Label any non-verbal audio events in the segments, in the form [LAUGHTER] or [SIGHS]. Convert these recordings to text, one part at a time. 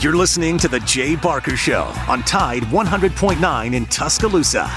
You're listening to The Jay Barker Show on Tide 100.9 in Tuscaloosa.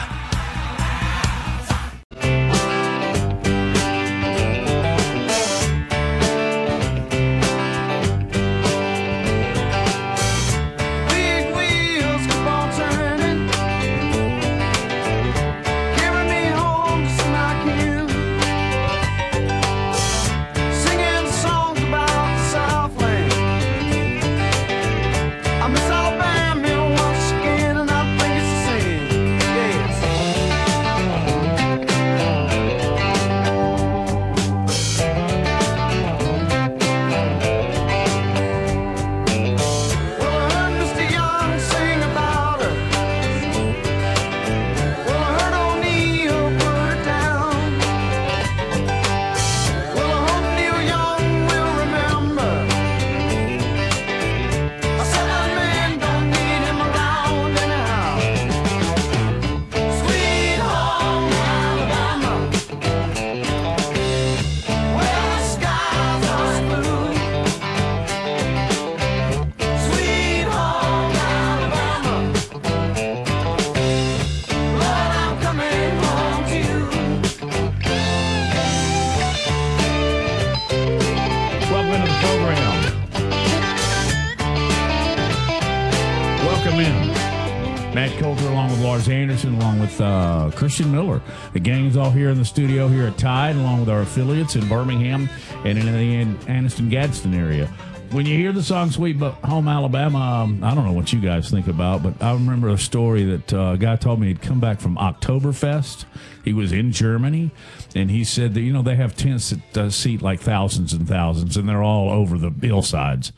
Affiliates in Birmingham and in the Anniston Gadsden area. When you hear the song Sweet Home Alabama, um, I don't know what you guys think about, but I remember a story that uh, a guy told me he'd come back from Oktoberfest. He was in Germany, and he said that, you know, they have tents that uh, seat like thousands and thousands, and they're all over the hillsides.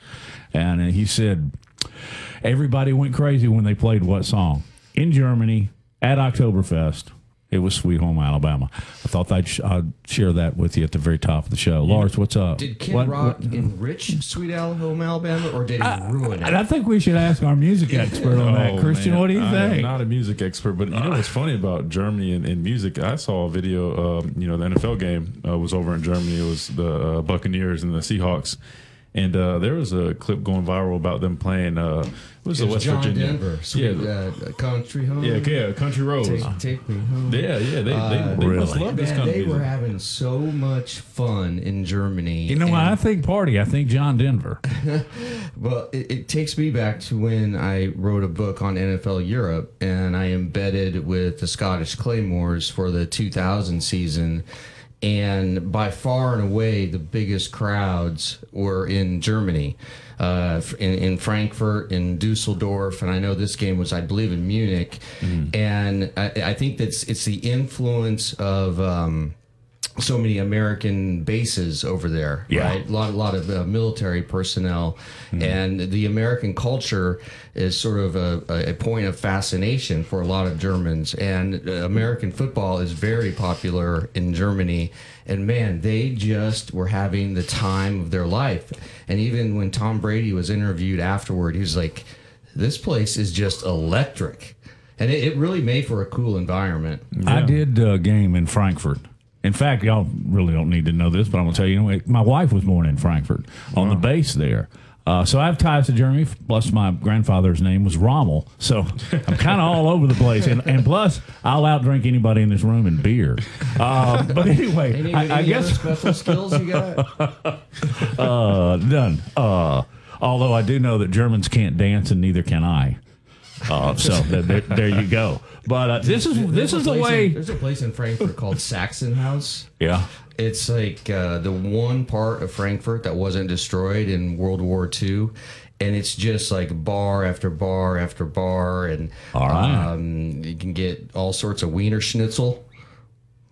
And uh, he said, everybody went crazy when they played what song? In Germany at Oktoberfest. It was Sweet Home Alabama. I thought I'd, sh- I'd share that with you at the very top of the show. Lars, what's up? Did Kid What- Rock what- enrich Sweet Home Alabama, or did he ruin it? And I think we should ask our music expert on that. Oh, Christian, man. what do you I am not a music expert, but you know what's funny about Germany and, and music? I saw a video. Um, you know, the NFL game uh, was over in Germany. It was the uh, Buccaneers and the Seahawks, and uh, there was a clip going viral about them playing. Uh, it was It the West John Virginia. Denver, Sweet yeah, uh, Country Home. yeah, yeah, Country Roads. Take, take me home. Yeah, yeah, they they, they must Really? love this Man, kind of they were having so much fun in Germany. you know what? I think party. I think John Denver. [LAUGHS] Well, it, it takes me back to when I wrote a book on NFL Europe, and I embedded with the Scottish Claymores for the 2000 season. And by far and away, the biggest crowds were in Germany, uh, in, in Frankfurt, in Dusseldorf, and I know this game was, I believe, in Munich. And I, I think that's it's the influence of. Um, so many American bases over there, Yeah. right? A lot, a lot of uh, military personnel, and the American culture is sort of a, a point of fascination for a lot of Germans. And uh, American football is very popular in Germany. And man, they just were having the time of their life. And even when Tom Brady was interviewed afterward, he was like, "This place is just electric." And it, it really made for a cool environment. I did a game in Frankfurt. In fact, y'all really don't need to know this, but I'm going to tell you anyway. My wife was born in Frankfurt on the base there. Uh, so I have ties to Germany. Plus, my grandfather's name was Rommel. So I'm kind of all over the place. And, and plus, I'll outdrink anybody in this room in beer. Uh, but anyway, Any, I, I guess other special skills you got? [LAUGHS] uh, none. Uh, although I do know that Germans can't dance, and neither can I. Uh, so [LAUGHS] th- there, there you go. But uh, this is this There's is the way. In, there's a place in Frankfurt called Saxon House. Yeah. It's like uh, the one part of Frankfurt that wasn't destroyed in World War II. And it's just like bar after bar after bar. And All right. um, you can get all sorts of Wiener Schnitzel,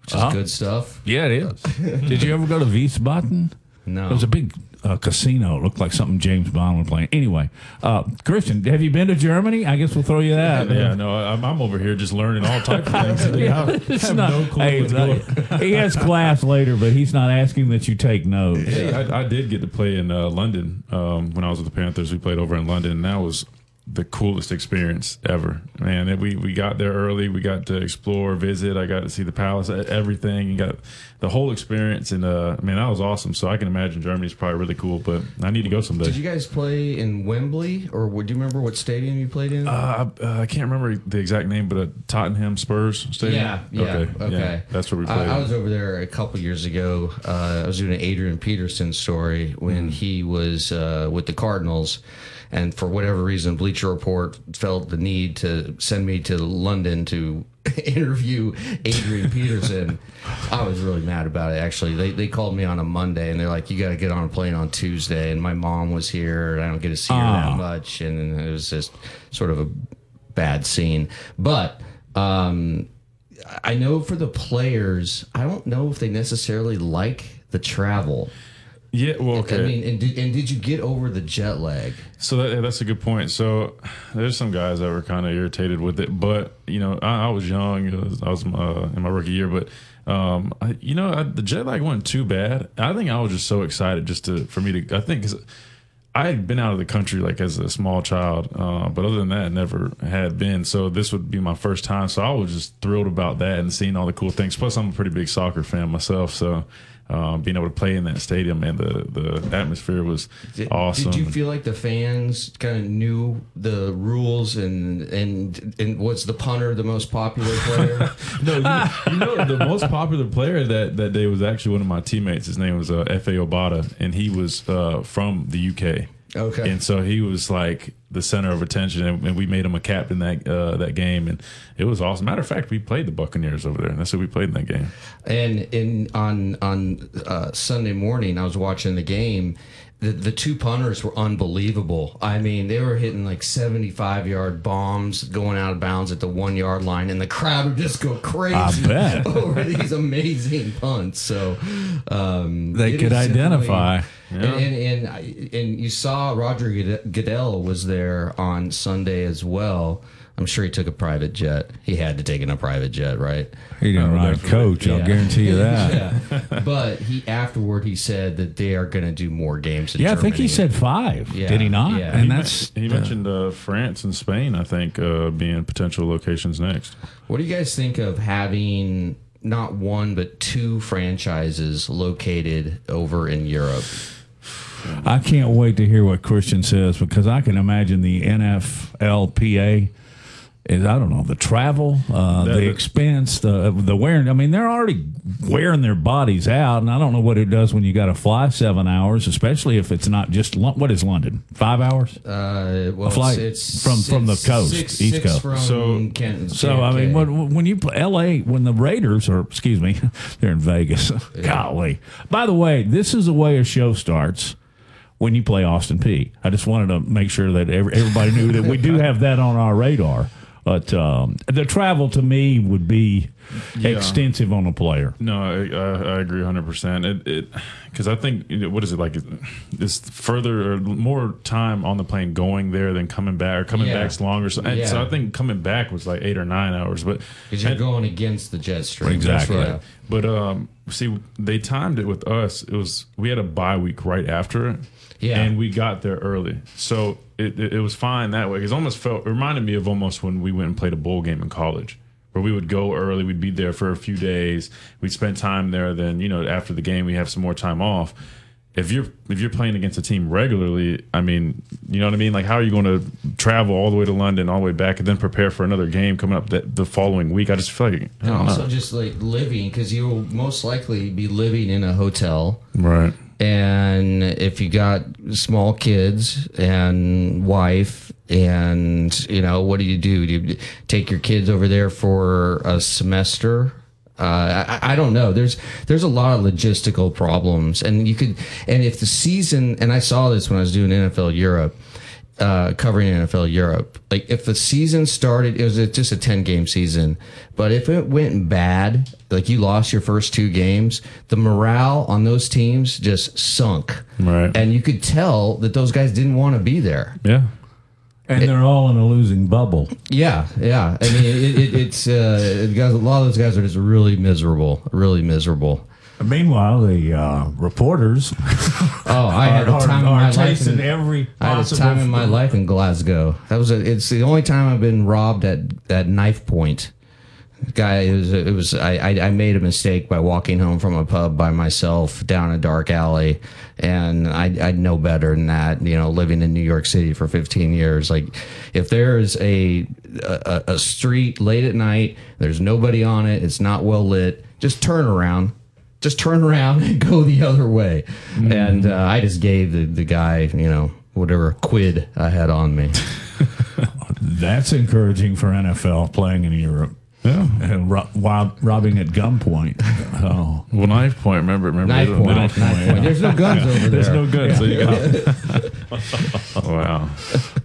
which is Uh-huh. good stuff. Yeah, it is. [LAUGHS] Did you ever go to Wiesbaden? No. It was a big uh, casino. It looked like something James Bond was playing. Anyway, uh, Christian, have you been to Germany? I guess we'll throw you that. Yeah, no, I'm, I'm over here just learning all types of things [LAUGHS] today. I have, not- no clue hey, going he has class later, but he's not asking that you take notes. Hey, I, I did get to play in uh, London um, when I was with the Panthers. We played over in London, and that was the coolest experience ever. Man, we we got there early. We got to explore, visit. I got to see the palace, everything. You got the whole experience, and uh, man, that was awesome. So I can imagine Germany's probably really cool, but I need to go someday. Did you guys play in Wembley, or would you remember what stadium you played in? uh, I, uh, I can't remember the exact name, but a Tottenham Spurs Stadium. Yeah, yeah, okay. yeah, that's where we I- played. I, was over there a couple years ago. Uh, I was doing an Adrian Peterson story when Mm. he was uh, with the Cardinals, and for whatever reason, Bleacher Report felt the need to send me to London to [LAUGHS] interview Adrian [LAUGHS] Peterson. I was really mad about it. Actually, they they called me on a Monday, and they're like, "You got to get on a plane on Tuesday." And my mom was here, and I don't get to see her Ah. that much, and it was just sort of a bad scene. But um, I know for the players, I don't know if they necessarily like the travel. Yeah, well, okay. I mean, and did, and did you get over the jet lag? So that, yeah, that's a good point. So there's some guys that were kind of irritated with it, but you know, I, I was young. I was, I was uh, in my rookie year, but um, I, you know, I, the jet lag wasn't too bad. I think I was just so excited just to for me to. I think 'cause I had been out of the country like as a small child, uh, but other than that, I never had been. So this would be my first time. So I was just thrilled about that and seeing all the cool things. Plus, I'm a pretty big soccer fan myself, so. Uh, being able to play in that stadium and the, the atmosphere was Did, awesome. Did you feel like the fans kind of knew the rules and and and was the punter the most popular player? [LAUGHS] No, you, you know the most popular player that that day was actually one of my teammates. His name was uh, Efe Obada, and he was uh, from the UK. Okay. and so he was like the center of attention, and, and we made him a captain that uh, that game, and it was awesome. Matter of fact, we played the Buccaneers over there, and that's who we played in that game. And in on on uh, Sunday morning, I was watching the game. The, the two punters were unbelievable. I mean, they were hitting like 75 yard bombs going out of bounds at the one yard line, and the crowd would just go crazy [LAUGHS] over these amazing punts. So um, They could identify. And, and and and you saw Roger Goode- Goodell was there on Sunday as well. I'm sure he took a private jet. He had to take in a private jet, right? He didn't ride a coach. I'll Yeah. guarantee you that. [LAUGHS] yeah. But he afterward he said that they are going to do more games. In Yeah, I think he said five. Yeah, Did he not? yeah. And He, that's men- he mentioned uh, France and Spain. I think uh, being potential locations next. What do you guys think of having not one but two franchises located over in Europe? I can't wait to hear what Christian says because I can imagine the NFLPA is I don't know the travel, uh, That- the expense, the the wearing. I mean, they're already wearing their bodies out, and I don't know what it does when you got to fly seven hours, especially if it's not just what is London five hours. Uh, well, A flight it's, from- from the coast, six, East six Coast. From So- Kent, So I mean, when, when you play L.A., when the Raiders or excuse me, [LAUGHS] they're in Vegas. [LAUGHS] Golly! By the way, this is the way a show starts when you play Austin Peay. I just wanted to make sure that everybody knew that we do have that on our radar. But um, the travel to me would be extensive on a player. No, I, I, I agree 100%. It, it, because I think, what is it like? It's further or more time on the plane going there than coming back, or coming Yeah. back's longer. So, and Yeah. so I think coming back was like eight or nine hours. But because you're and- going against the jet stream. Exactly. That's Right. right. But um, see, they timed it with us. It was we had a bye week right after it, Yeah. and we got there early, so it, it, it was fine that way. Because almost felt it reminded me of almost when we went and played a bowl game in college, where we would go early, we'd be there for a few days, we'd spend time there. Then you know after the game we have some more time off. If you're if you're playing against a team regularly, I mean, you know what I mean. Like, how are you going to travel all the way to London, all the way back, and then prepare for another game coming up that, the following week? I just feel like I And don't know. also just like living, because you'll most likely be living in a hotel. right. And if you got small kids and wife, and you know, what do you do? Do you take your kids over there for a semester? Uh, I, I don't know. There's there's a lot of logistical problems, and you could and if the season and I saw this when I was doing NFL Europe, uh, covering NFL Europe. Like if the season started, it was a, just a ten game season, but if it went bad, like you lost your first two games, the morale on those teams just sunk, Right. and you could tell that those guys didn't want to be there. Yeah. And they're all in a losing bubble. Yeah, yeah. I mean, it, it, it's uh, it guys. A lot of those guys are just really miserable, really miserable. Meanwhile, the uh, reporters Oh, I had a time are, in my life. in- every I had a time in my life in Glasgow. That was a, it's the only time I've been robbed at at knife point. Guy, it was it was I, I I made a mistake by walking home from a pub by myself down a dark alley, and I I know better than that. You know, living in New York City for 15 years, like if there's a a, a street late at night, there's nobody on it, it's not well lit, just turn around just turn around [LAUGHS] and go the other way. And uh, I just gave the, the guy, you know, whatever quid I had on me. [LAUGHS] That's encouraging for NFL playing in Europe. Yeah. And ro- while robbing at gunpoint. [LAUGHS] Oh, Well, knife point. Remember, remember. Knife point. Knife point. There's no guns over there. There's no gun, so you got. wow.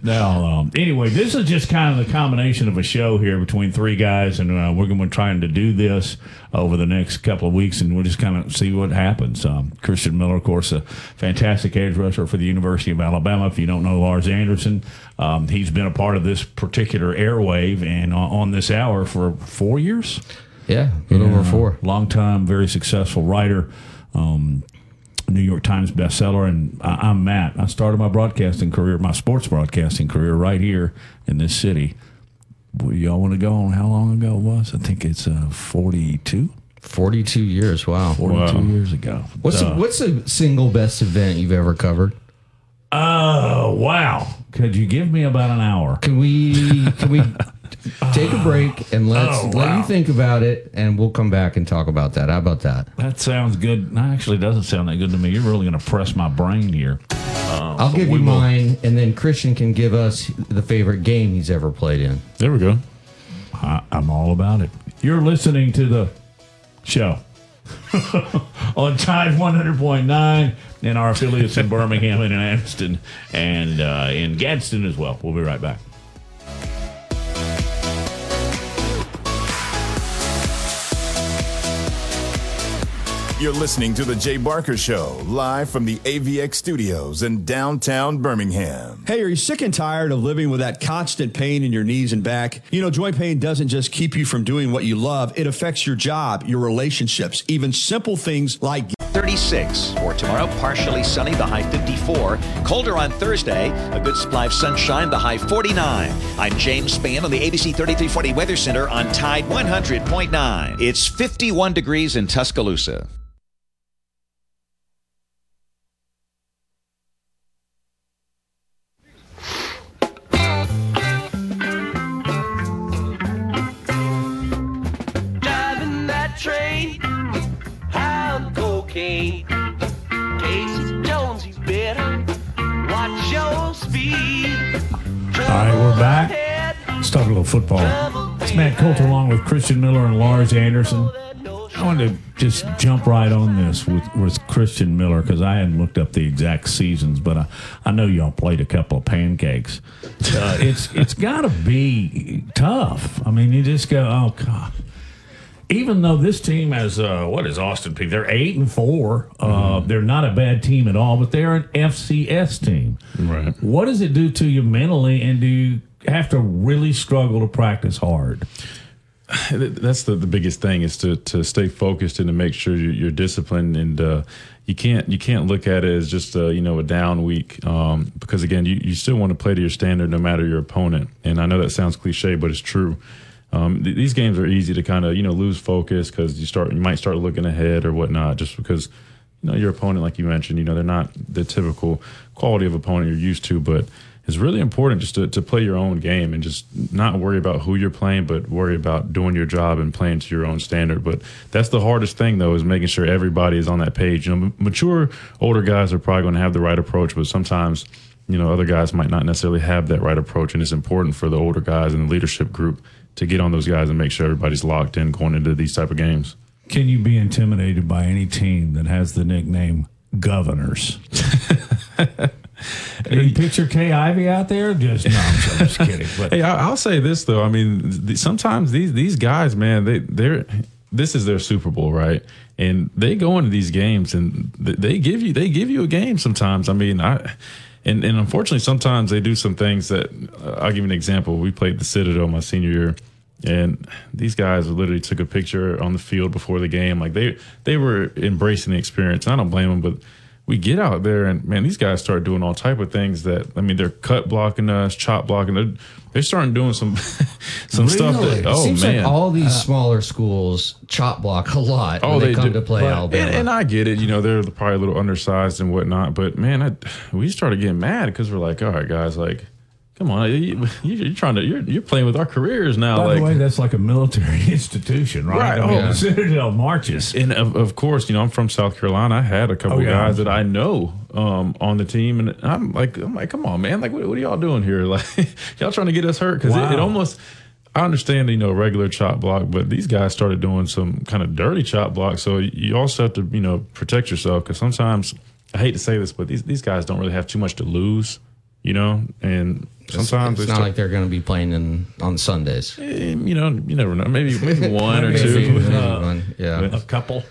Now, um, anyway, this is just kind of the combination of a show here between three guys, and uh, we're going to be trying to do this over the next couple of weeks, and we'll just kind of see what happens. Um, Christian Miller, of course, a fantastic edge rusher for the University of Alabama. If you don't know Lars Anderson, um, he's been a part of this particular airwave and uh, on this hour for four years. Yeah, a little over four. Long time, very successful writer. Um, New York Times bestseller, and I, I'm Matt. I started my broadcasting career, my sports broadcasting career, right here in this city. Well, y'all want to go on how long ago it was? I think it's uh, 42, 42 years. Wow. 42 Wow. years ago. What's Uh, the, what's the single best event you've ever covered? Oh, wow. Could you give me about an hour? Can we can we [LAUGHS] take a break and let's Oh, let wow. you think about it, and we'll come back and talk about that. How about that? That sounds good. No, actually, it doesn't sound that good to me. You're really going to press my brain here. I'll give we you will- mine, and then Christian can give us the favorite game he's ever played in. There we go. I, I'm all about it. You're listening to the show [LAUGHS] on Tide 100.9 and our affiliates in Birmingham and in Anniston and uh, in Gadsden as well. We'll be right back. You're listening to The Jay Barker Show, live from the AVX studios in downtown Birmingham. Hey, are you sick and tired of living with that constant pain in your knees and back? You know, joint pain doesn't just keep you from doing what you love, it affects your job, your relationships, even simple things like 36. For tomorrow, partially sunny, the high 54. Colder on Thursday, a good supply of sunshine, the high 49. I'm James Spann on the ABC 3340 Weather Center on Tide 100.9. It's 51 degrees in Tuscaloosa. Right, we're back. Let's talk a little football. It's Matt Coulter along with Christian Miller and Lars Anderson. I wanted to just jump right on this with, with Christian Miller because I hadn't looked up the exact seasons, but I, I know y'all played a couple of pancakes. Uh, it's it's got to be tough. I mean, you just go, oh god. Even though this team has uh, what is Austin Peay? They're eight and four. Uh, They're not a bad team at all, but they're an FCS team. Right. What does it do to you mentally, and do you have to really struggle to practice hard? [SIGHS] That's the, the biggest thing is to, to stay focused and to make sure you're, you're disciplined and uh, you can't you can't look at it as just a, you know a down week um, because again you, you still want to play to your standard no matter your opponent and I know that sounds cliche but it's true. Um, th- these games are easy to kind of you know lose focus because you start you might start looking ahead or whatnot just because you know your opponent like you mentioned you know they're not the typical quality of opponent you're used to but it's really important just to, to play your own game and just not worry about who you're playing, but worry about doing your job and playing to your own standard. But that's the hardest thing, though, is making sure everybody is on that page. You know, mature, older guys are probably going to have the right approach, but sometimes, you know, other guys might not necessarily have that right approach. And it's important for the older guys in the leadership group to get on those guys and make sure everybody's locked in going into these type of games. Can you be intimidated by any team that has the nickname Governors? [LAUGHS] you picture Kay Ivey out there? Just no, I'm just- [LAUGHS] kidding. But Hey, I'll say this though. I mean, sometimes these these guys, man, they they're this is their Super Bowl, right? And they go into these games and they give you they give you a game sometimes. I mean, I and and unfortunately sometimes they do some things that uh, I'll give you an example. We played the Citadel my senior year. And these guys literally took a picture on the field before the game. Like they they were embracing the experience. I don't blame them, but we get out there and man, these guys start doing all type of things that I mean, they're cut blocking us, chop blocking. They're they're starting doing some [LAUGHS] some stuff that oh Seems man, like all these smaller schools chop block a lot oh, when they, come do. to play But- Alabama. And, and I get it, you know, they're probably a little undersized and whatnot. But man, I, we started getting mad because we're like, all right, guys, like, come on, you, are [LAUGHS] trying to, you're, you're playing with our careers now. By like, the way, that's like a military [LAUGHS] institution, right? Right, oh. the Citadel marches. and of, of course, you know, I'm from South Carolina. I had a couple Oh, yeah. guys that I know um, on the team, and I'm like, I'm like, come on, man, like, what, what are y'all doing here? [LAUGHS] Like, y'all trying to get us hurt? Because it, it almost. I understand, you know, regular chop block, but these guys started doing some kind of dirty chop block. So you also have to, you know, protect yourself because sometimes I hate to say this, but these these guys don't really have too much to lose, you know, and sometimes it's they not start- like they're going to be playing in on Sundays. eh, you know, you never know, maybe maybe [LAUGHS] one or Maybe two. [LAUGHS] a Uh, one, yeah. A couple.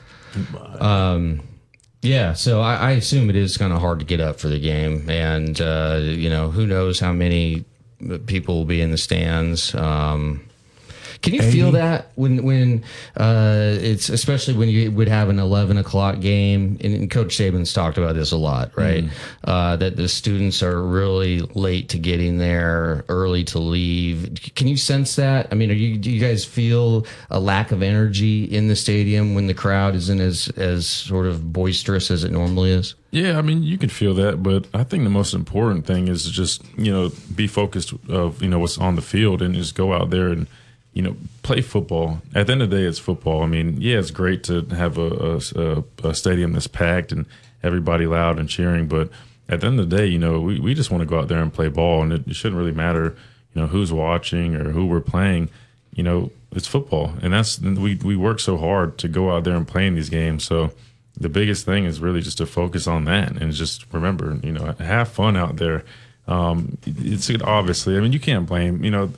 Yeah, so I, I assume it is kind of hard to get up for the game, and uh, you know who knows how many people will be in the stands. Um, can you feel that when when uh, it's especially when you would have an eleven o'clock game? And, and Coach Saban's talked about this a lot, right? Uh, that the students are really late to getting there, early to leave. Can you sense that? I mean, are you do you guys feel a lack of energy in the stadium when the crowd isn't as as sort of boisterous as it normally is? Yeah, I mean, you can feel that, but I think the most important thing is just you know be focused of you know what's on the field and just go out there and you know play football. At the end of the day, it's football. I mean, yeah, it's great to have a, a, a stadium that's packed and everybody loud and cheering, but at the end of the day, you know, we, we just want to go out there and play ball, and it, it shouldn't really matter, you know, who's watching or who we're playing. You know, it's football, and that's we we work so hard to go out there and play in these games. So the biggest thing is really just to focus on that and just remember, you know, have fun out there. Um, it's obviously, I mean, you can't blame, you know,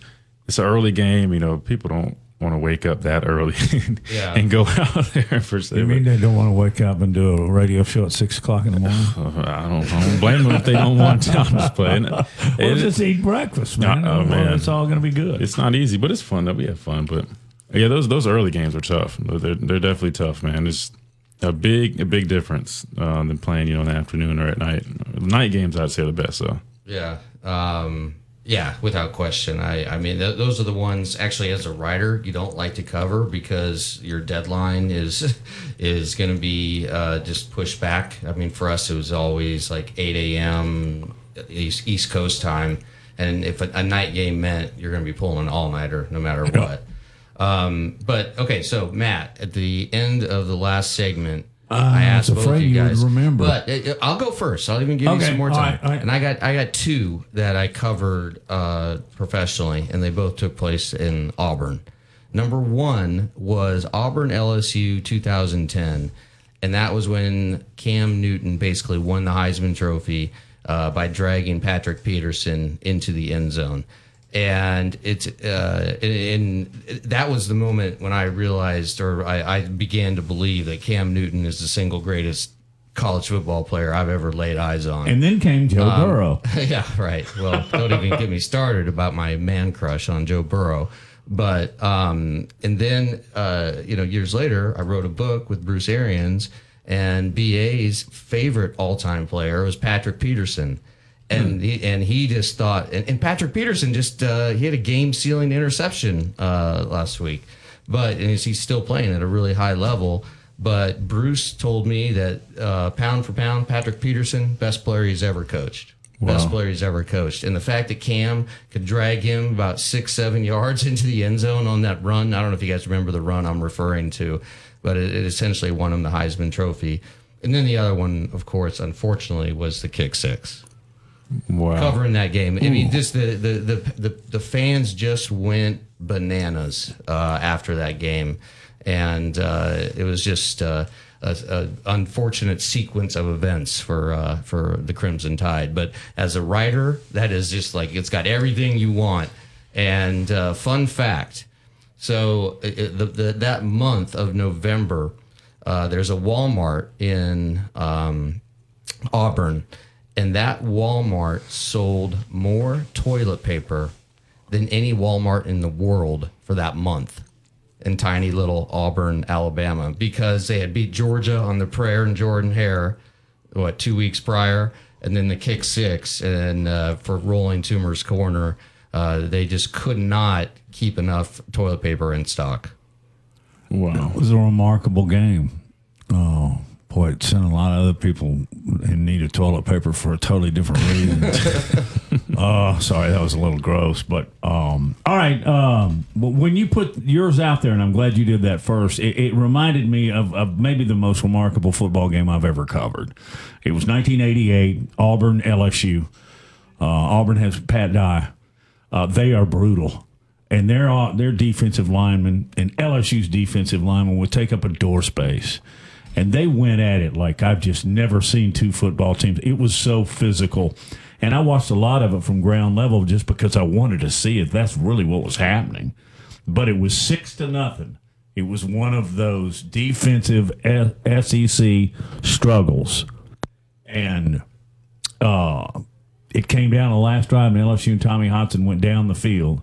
it's an early game. You know, people don't want to wake up that early [LAUGHS] Yeah. and go [LAUGHS] out there for se. You mean they don't want to wake up and do a radio show at six o'clock in the morning? [LAUGHS] I don't, I don't blame them if they don't want to. I'm just playing. It, Well, just eat breakfast, man. Uh, oh, man. It's all going to be good. it's not easy, but it's fun. That We have fun, but yeah, those those early games are tough. They're they're definitely tough, man. It's a big a big difference uh, than playing you know in the afternoon or at night. Night games, I'd say, are the best though. Yeah. Um, yeah, without question. I, I mean, th- those are the ones. Actually, as a writer, you don't like to cover because your deadline is [LAUGHS] is going to be uh, just pushed back. I mean, for us, it was always like eight a.m. East, East Coast time, and if a, a night game meant you're going to be pulling an all nighter no matter what. Um, but okay, so Matt, at the end of the last segment, I asked both afraid you guys. remember. But uh, I'll go first. I'll even give you some more time. right, all right. And I got I got two that I covered uh, professionally, and they both took place in Auburn. Number one was Auburn LSU 2010, and that was when Cam Newton basically won the Heisman Trophy uh, by dragging Patrick Peterson into the end zone. And it's uh, and that was the moment when I realized, or I, I began to believe that Cam Newton is the single greatest college football player I've ever laid eyes on. and then came Joe Um, Burrow. [LAUGHS] yeah, right. Well, don't even get me started about my man crush on Joe Burrow. But um, and then uh, you know, years later, I wrote a book with Bruce Arians, and BA's favorite all-time player was Patrick Peterson. And he and he just thought, and, and Patrick Peterson just uh, he had a game-sealing interception uh, last week, but and he's, he's still playing at a really high level. But Bruce told me that uh, pound for pound, Patrick Peterson, best player he's ever coached. Best player he's ever coached. And the fact that Cam could drag him about six, seven yards [LAUGHS] into the end zone on that run. I don't know if you guys remember the run I'm referring to, but it, it essentially won him the Heisman Trophy. And then the other one, of course, unfortunately, was the kick six Wow. covering that game. I mean, just the the, the the the fans just went bananas uh, after that game, and uh, it was just uh, a, a unfortunate sequence of events for uh, for the Crimson Tide. But as a writer, that is just like it's got everything you want. And uh, fun fact. So it, it- the, the, that month of November, uh, there's a Walmart in um, Auburn, and that Walmart sold more toilet paper than any Walmart in the world for that month in tiny little Auburn, Alabama, because they had beat Georgia on the prayer and Jordan Hare, what, two weeks prior, and then the kick six. And uh, for Rolling Toomer's Corner, uh, they just could not keep enough toilet paper in stock. Wow. It was a remarkable game. Oh, boy, it sent a lot of other people in need of toilet paper for a totally different reason. oh, [LAUGHS] sorry, that was a little gross. But, um, all right. Um, but when you put yours out there, and I'm glad you did that first, it, it reminded me of, of maybe the most remarkable football game I've ever covered. It was 1988, Auburn, LSU. Uh, Auburn has Pat Dye. Uh, they are brutal. And their uh, their defensive lineman and LSU's defensive lineman would take up a door space, and they went at it like I've just never seen two football teams. It was so physical, and I watched a lot of it from ground level just because I wanted to see it. That's really what was happening. But it was six to nothing. It was one of those defensive SEC struggles, and uh, it came down the last drive, and LSU and Tommy Hodson went down the field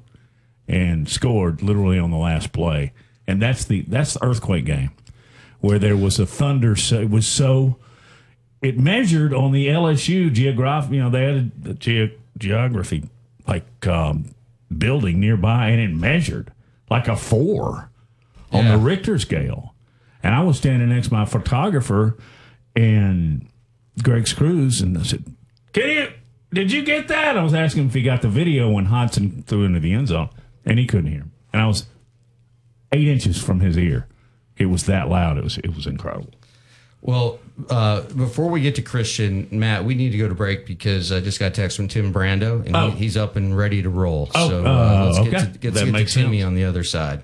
and scored literally on the last play. And that's the that's the earthquake game where there was a thunder. So it was so it measured on the LSU geography. You know, they had a ge- geography like um, building nearby, and it measured like a four on the Richter scale. And I was standing next to my photographer and Greg Screws, and I said, "Can you? Did you get that?" I was asking him if he got the video when Hodson threw into the end zone, and he couldn't hear him. And I was eight inches from his ear. It was that loud. It was it was incredible. Well, uh, before we get to Christian, Matt, we need to go to break because I just got a text from Tim Brando, and Oh. he, he's up and ready to roll. Oh, so uh, uh, let's okay. get to, let's get to Timmy sense. on the other side.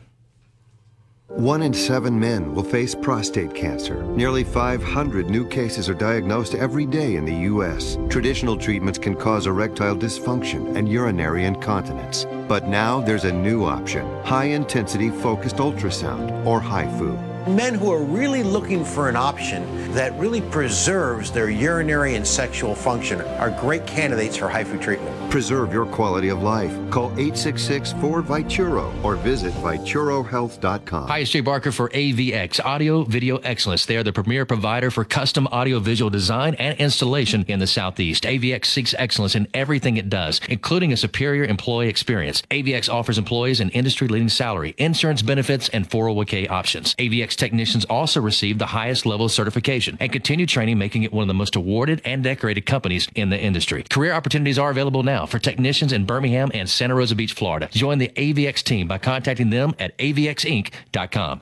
One in seven men will face prostate cancer. Nearly 500 new cases are diagnosed every day in the U.S. Traditional treatments can cause erectile dysfunction and urinary incontinence. But now there's a new option high intensity focused ultrasound, or HIFU. Men who are really looking for an option that really preserves their urinary and sexual function are great candidates for HIFU treatment. Preserve your quality of life. Call 866 4 Vituro or visit VituroHealth.com. Hi, it's Jay Barker for AVX Audio Video Excellence. They are the premier provider for custom audio visual design and installation in the Southeast. AVX seeks excellence in everything it does, including a superior employee experience. AVX offers employees an industry leading salary, insurance benefits, and 401k options. AVX technicians also receive the highest level of certification and continue training, making it one of the most awarded and decorated companies in the industry. Career opportunities are available now for technicians in Birmingham and Santa Rosa Beach, Florida. Join the AVX team by contacting them at avxinc.com.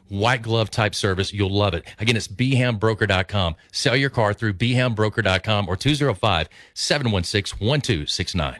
White glove type service. You'll love it. Again, it's bhambroker.com. Sell your car through bhambroker.com or 205 716 1269.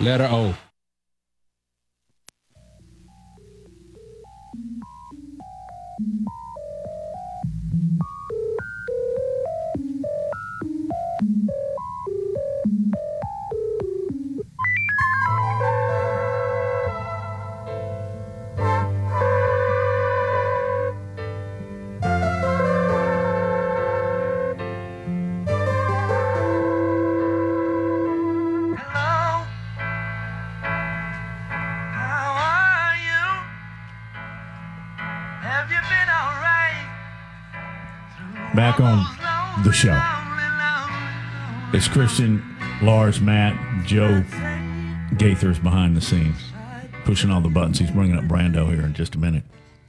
letter O. Back on the show. It's Christian, Lars, Matt, Joe Gaither's behind the scenes, pushing all the buttons. He's bringing up Brando here in just a minute.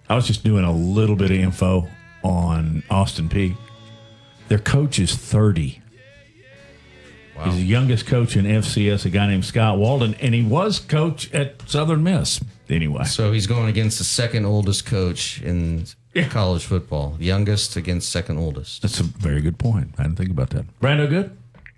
I was just doing a little bit of info on Austin Peay. Their coach is 30. He's the youngest coach in FCS, a guy named Scott Walden, and he was coach at Southern Miss. Anyway, So he's going against the second oldest coach in college football. Youngest against second oldest. That's a very good point. I didn't think about that. Brando, good?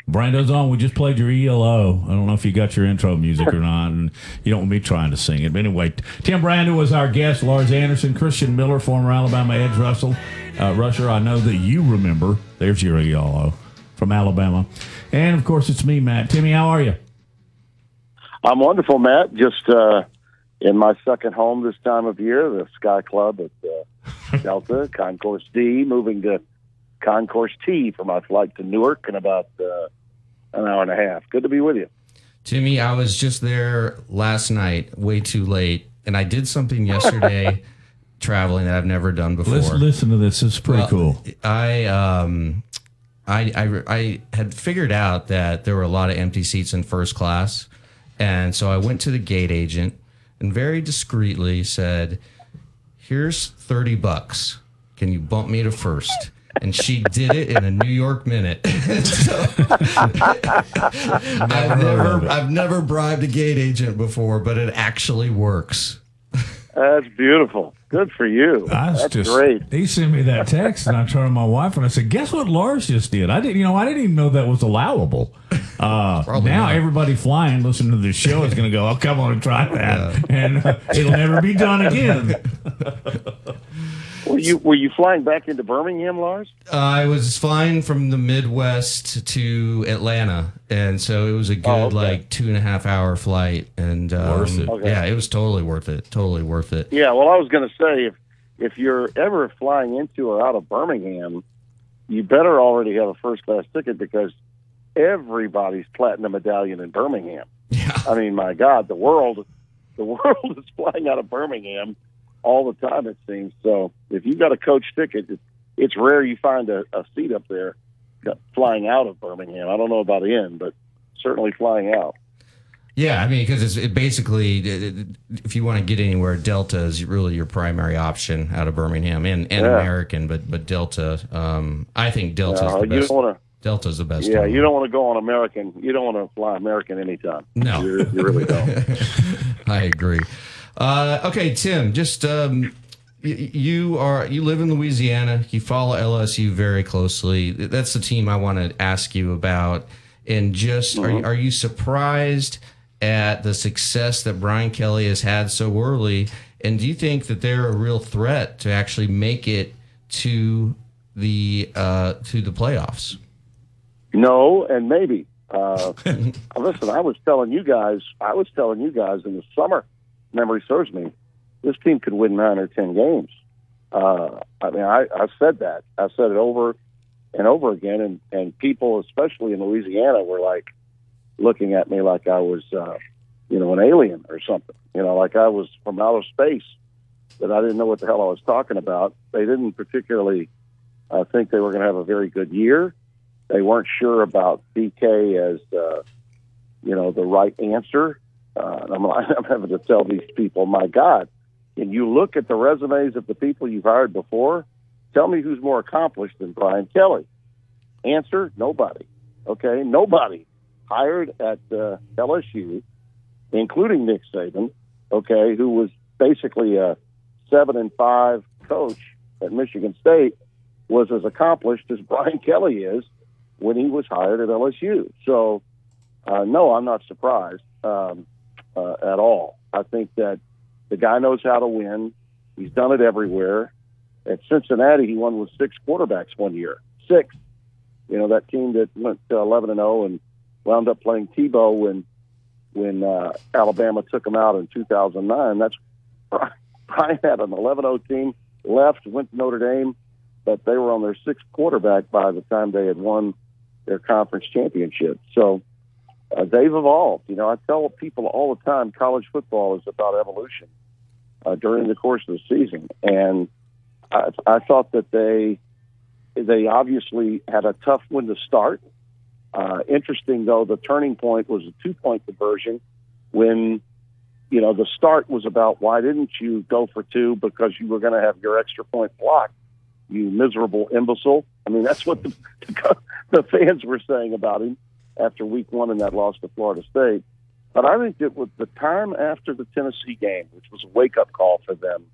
Brando's on. We just played your ELO. I don't know if you got your intro music or not, and you don't want me trying to sing it. But anyway, Tim Brando was our guest. Lars Anderson, Christian Miller, former Alabama edge Russell, uh, rusher. I know that you remember. There's your ELO from Alabama. And, of course, it's me, Matt. Timmy, how are you? I'm wonderful, Matt. Just uh, in my second home this time of year, the Sky Club at uh, [LAUGHS] Delta, Concourse D, moving to Concourse T for my flight to Newark in about uh, an hour and a half. Good to be with you. Timmy, I was just there last night, way too late, and I did something yesterday [LAUGHS] traveling that I've never done before. Let's listen to this. It's pretty Well, cool. I um, I, I I had figured out that there were a lot of empty seats in first class, and so I went to the gate agent and very discreetly said, "Here's thirty bucks. Can you bump me to first? And she did it in a New York minute. [LAUGHS] So- I've never I've never bribed a gate agent before, but it actually works. That's beautiful. Good for you. I That's just, great. He sent me that text, and I turned to my wife and I said, "Guess what Lars just did? I didn't, you know, I didn't even know that was allowable." [LAUGHS] Uh, now not. everybody flying listening to this show is going to go, "Oh, come on and try that," and uh, it'll never be done again. [LAUGHS] Were you were you flying back into Birmingham, Lars? I was flying from the Midwest to Atlanta, and so it was a good Oh, okay. like two and a half hour flight, and um, Worth it. Okay. Yeah, it was totally worth it. Totally worth it. Yeah. Well, I was going to say if if you're ever flying into or out of Birmingham, you better already have a first class ticket because everybody's platinum medallion in Birmingham. Yeah. I mean, my God, the world, the [LAUGHS] world is flying out of Birmingham all the time. It seems so. If you've got a coach ticket, it, it's rare you find a, a seat up there flying out of Birmingham. I don't know about in, but certainly flying out. Yeah, I mean, because it's it basically, if you want to get anywhere, Delta is really your primary option out of Birmingham and, and Yeah. American, but but Delta, um, I think Delta is Uh, the you best. to Delta's the best. Yeah, one. you don't want to go on American. You don't want to fly American anytime. No. you, you really don't. [LAUGHS] I agree. Uh, okay, Tim, just um, y- you are you live in Louisiana. You follow LSU very closely. That's the team I want to ask you about. And just are you, are you surprised at the success that Brian Kelly has had so early? And do you think that they're a real threat to actually make it to the uh, to the playoffs? No, and maybe. Uh, [LAUGHS] listen, I was telling you guys, I was telling you guys in the summer, memory serves me, this team could win nine or ten games. Uh, I mean, I, I said that. I said it over and over again, and, and people, especially in Louisiana, were like looking at me like I was, uh, you know, an alien or something. You know, like I was from outer space, that I didn't know what the hell I was talking about. They didn't particularly uh, think they were going to have a very good year. They weren't sure about BK as, uh, you know, the right answer. Uh, I'm, [LAUGHS] I'm having to tell these people, my God, can you look at the resumes of the people you've hired before? Tell me who's more accomplished than Brian Kelly. Answer: Nobody. Okay, nobody hired at uh, LSU, including Nick Saban. Okay, who was basically a seven and five coach at Michigan State, was as accomplished as Brian [LAUGHS] Kelly is when he was hired at LSU. So, uh, no, I'm not surprised um, uh, at all. I think that the guy knows how to win. He's done it everywhere. At Cincinnati, he won with six quarterbacks one year. Six. You know that team that went to 11 and 0 and wound up playing Tebow when when uh, Alabama took him out in 2009. That's Brian had an 11-0 team. Left, went to Notre Dame, but they were on their sixth quarterback by the time they had won their conference championship. So uh, they've evolved. You know, I tell people all the time, college football is about evolution uh, during the course of the season, and I, I thought that they they obviously had a tough one to start. Uh, interesting though, the turning point was a two point conversion when you know the start was about why didn't you go for two because you were going to have your extra point blocked. You miserable imbecile. I mean, that's what the, [LAUGHS] the fans were saying about him after week one in that loss to Florida State. But I think that with the time after the Tennessee game, which was a wake up call for them,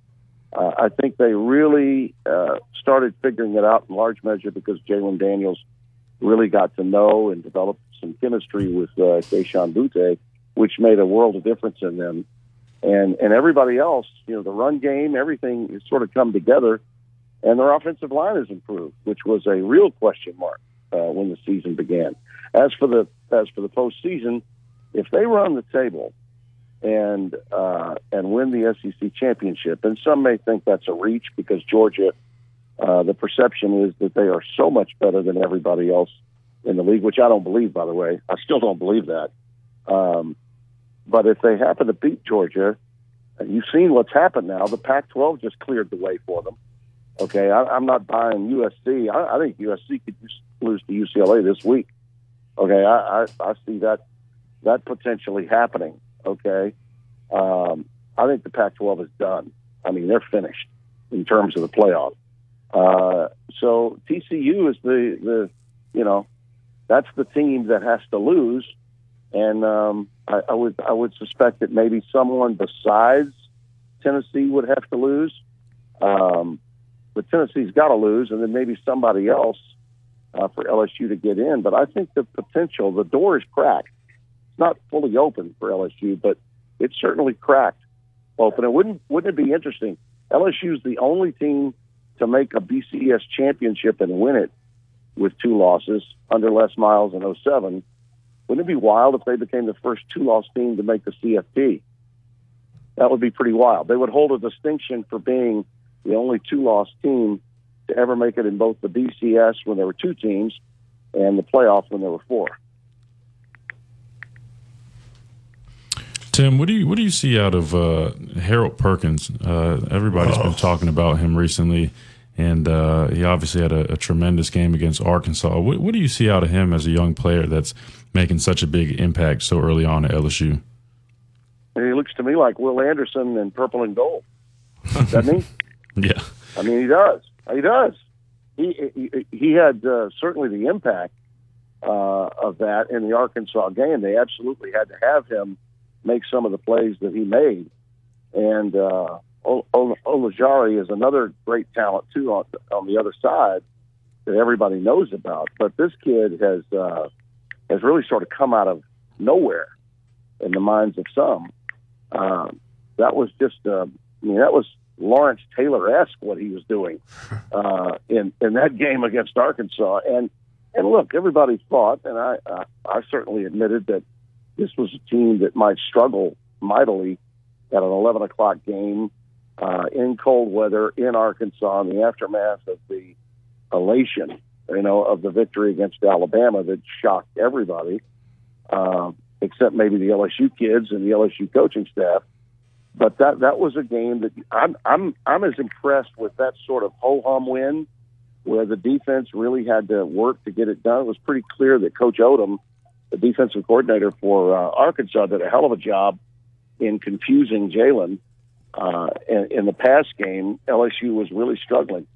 uh, I think they really uh, started figuring it out in large measure because Jalen Daniels really got to know and develop some chemistry with uh, Kayshon Boutte, which made a world of difference in them. And and everybody else, you know, the run game, everything has sort of come together, and their offensive line has improved, which was a real question mark uh, when the season began. As for the as for the postseason, if they run the table and uh, and win the SEC championship, and some may think that's a reach because Georgia, uh, the perception is that they are so much better than everybody else in the league, which I don't believe, by the way. I still don't believe that. Um, but if they happen to beat Georgia, you've seen what's happened now, the Pac-12 just cleared the way for them. Okay, I, I'm not buying USC. I, I think USC could just lose to UCLA this week. Okay, I, I, I see that that potentially happening. Okay, um, I think the Pac-12 is done. I mean, they're finished in terms of the playoff. Uh, so TCU is the the you know that's the team that has to lose, and um, I, I would I would suspect that maybe someone besides Tennessee would have to lose. Um, but Tennessee's got to lose, and then maybe somebody else uh, for LSU to get in. But I think the potential, the door is cracked. It's not fully open for LSU, but it's certainly cracked open. And wouldn't wouldn't it be interesting? LSU is the only team to make a BCS championship and win it with two losses under Les Miles in 07. Wouldn't it be wild if they became the first two-loss team to make the CFP? That would be pretty wild. They would hold a distinction for being the only two-loss team to ever make it in both the BCS when there were two teams and the playoff when there were four. Tim, what do you what do you see out of uh, Harold Perkins? Uh, everybody's been talking about him recently, and uh, he obviously had a, a, tremendous game against Arkansas. What, what do you see out of him as a young player that's making such a big impact so early on at LSU? And he looks to me like Will Anderson in purple and gold, doesn't he? [LAUGHS] yeah, I mean he does. He does. He he, he had uh, certainly the impact, uh, of that in the Arkansas game. They absolutely had to have him make some of the plays that he made. And uh, Ol- Ol- Olajari is another great talent too on, on the other side that everybody knows about. But this kid has uh, has really sort of come out of nowhere in the minds of some. Um, that was just, uh, I mean, that was Lawrence Taylor esque what he was doing [LAUGHS] uh, in in that game against Arkansas. And and look, everybody thought, and I uh, I certainly admitted that this was a team that might struggle mightily at an 11 o'clock game uh, in cold weather in Arkansas in the aftermath of the elation, you know, of the victory against Alabama that shocked everybody, uh, except maybe the LSU kids and the LSU coaching staff. But that that was a game that I'm I'm I'm as impressed with that sort of ho hum win, where the defense really had to work to get it done. It was pretty clear that Coach Odom, the defensive coordinator for uh, Arkansas, did a hell of a job in confusing Jalen. Uh, in, in the past game, LSU was really struggling.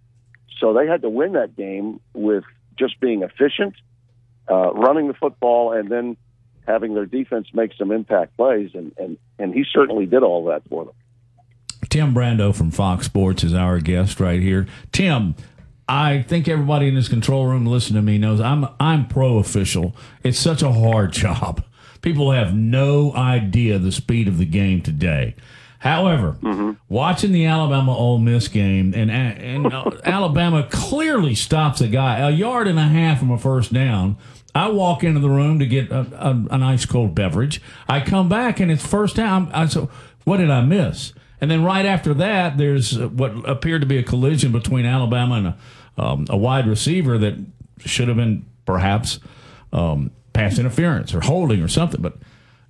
So they had to win that game with just being efficient, uh, running the football, and then having their defense make some impact plays. And, and, and he certainly did all that for them. Tim Brando from Fox Sports is our guest right here. Tim, I think everybody in this control room listening to me knows I'm I'm pro official. It's such a hard [LAUGHS] job. People have no idea the speed of the game today. However, watching the Alabama Ole Miss game and and uh, [LAUGHS] Alabama clearly stops a guy a yard and a half from a first down. I walk into the room to get a, a, an ice cold beverage. I come back and it's first down. I so what did I miss? And then right after that, there's what appeared to be a collision between Alabama and a, um, a wide receiver that should have been perhaps um, pass interference or holding or something. But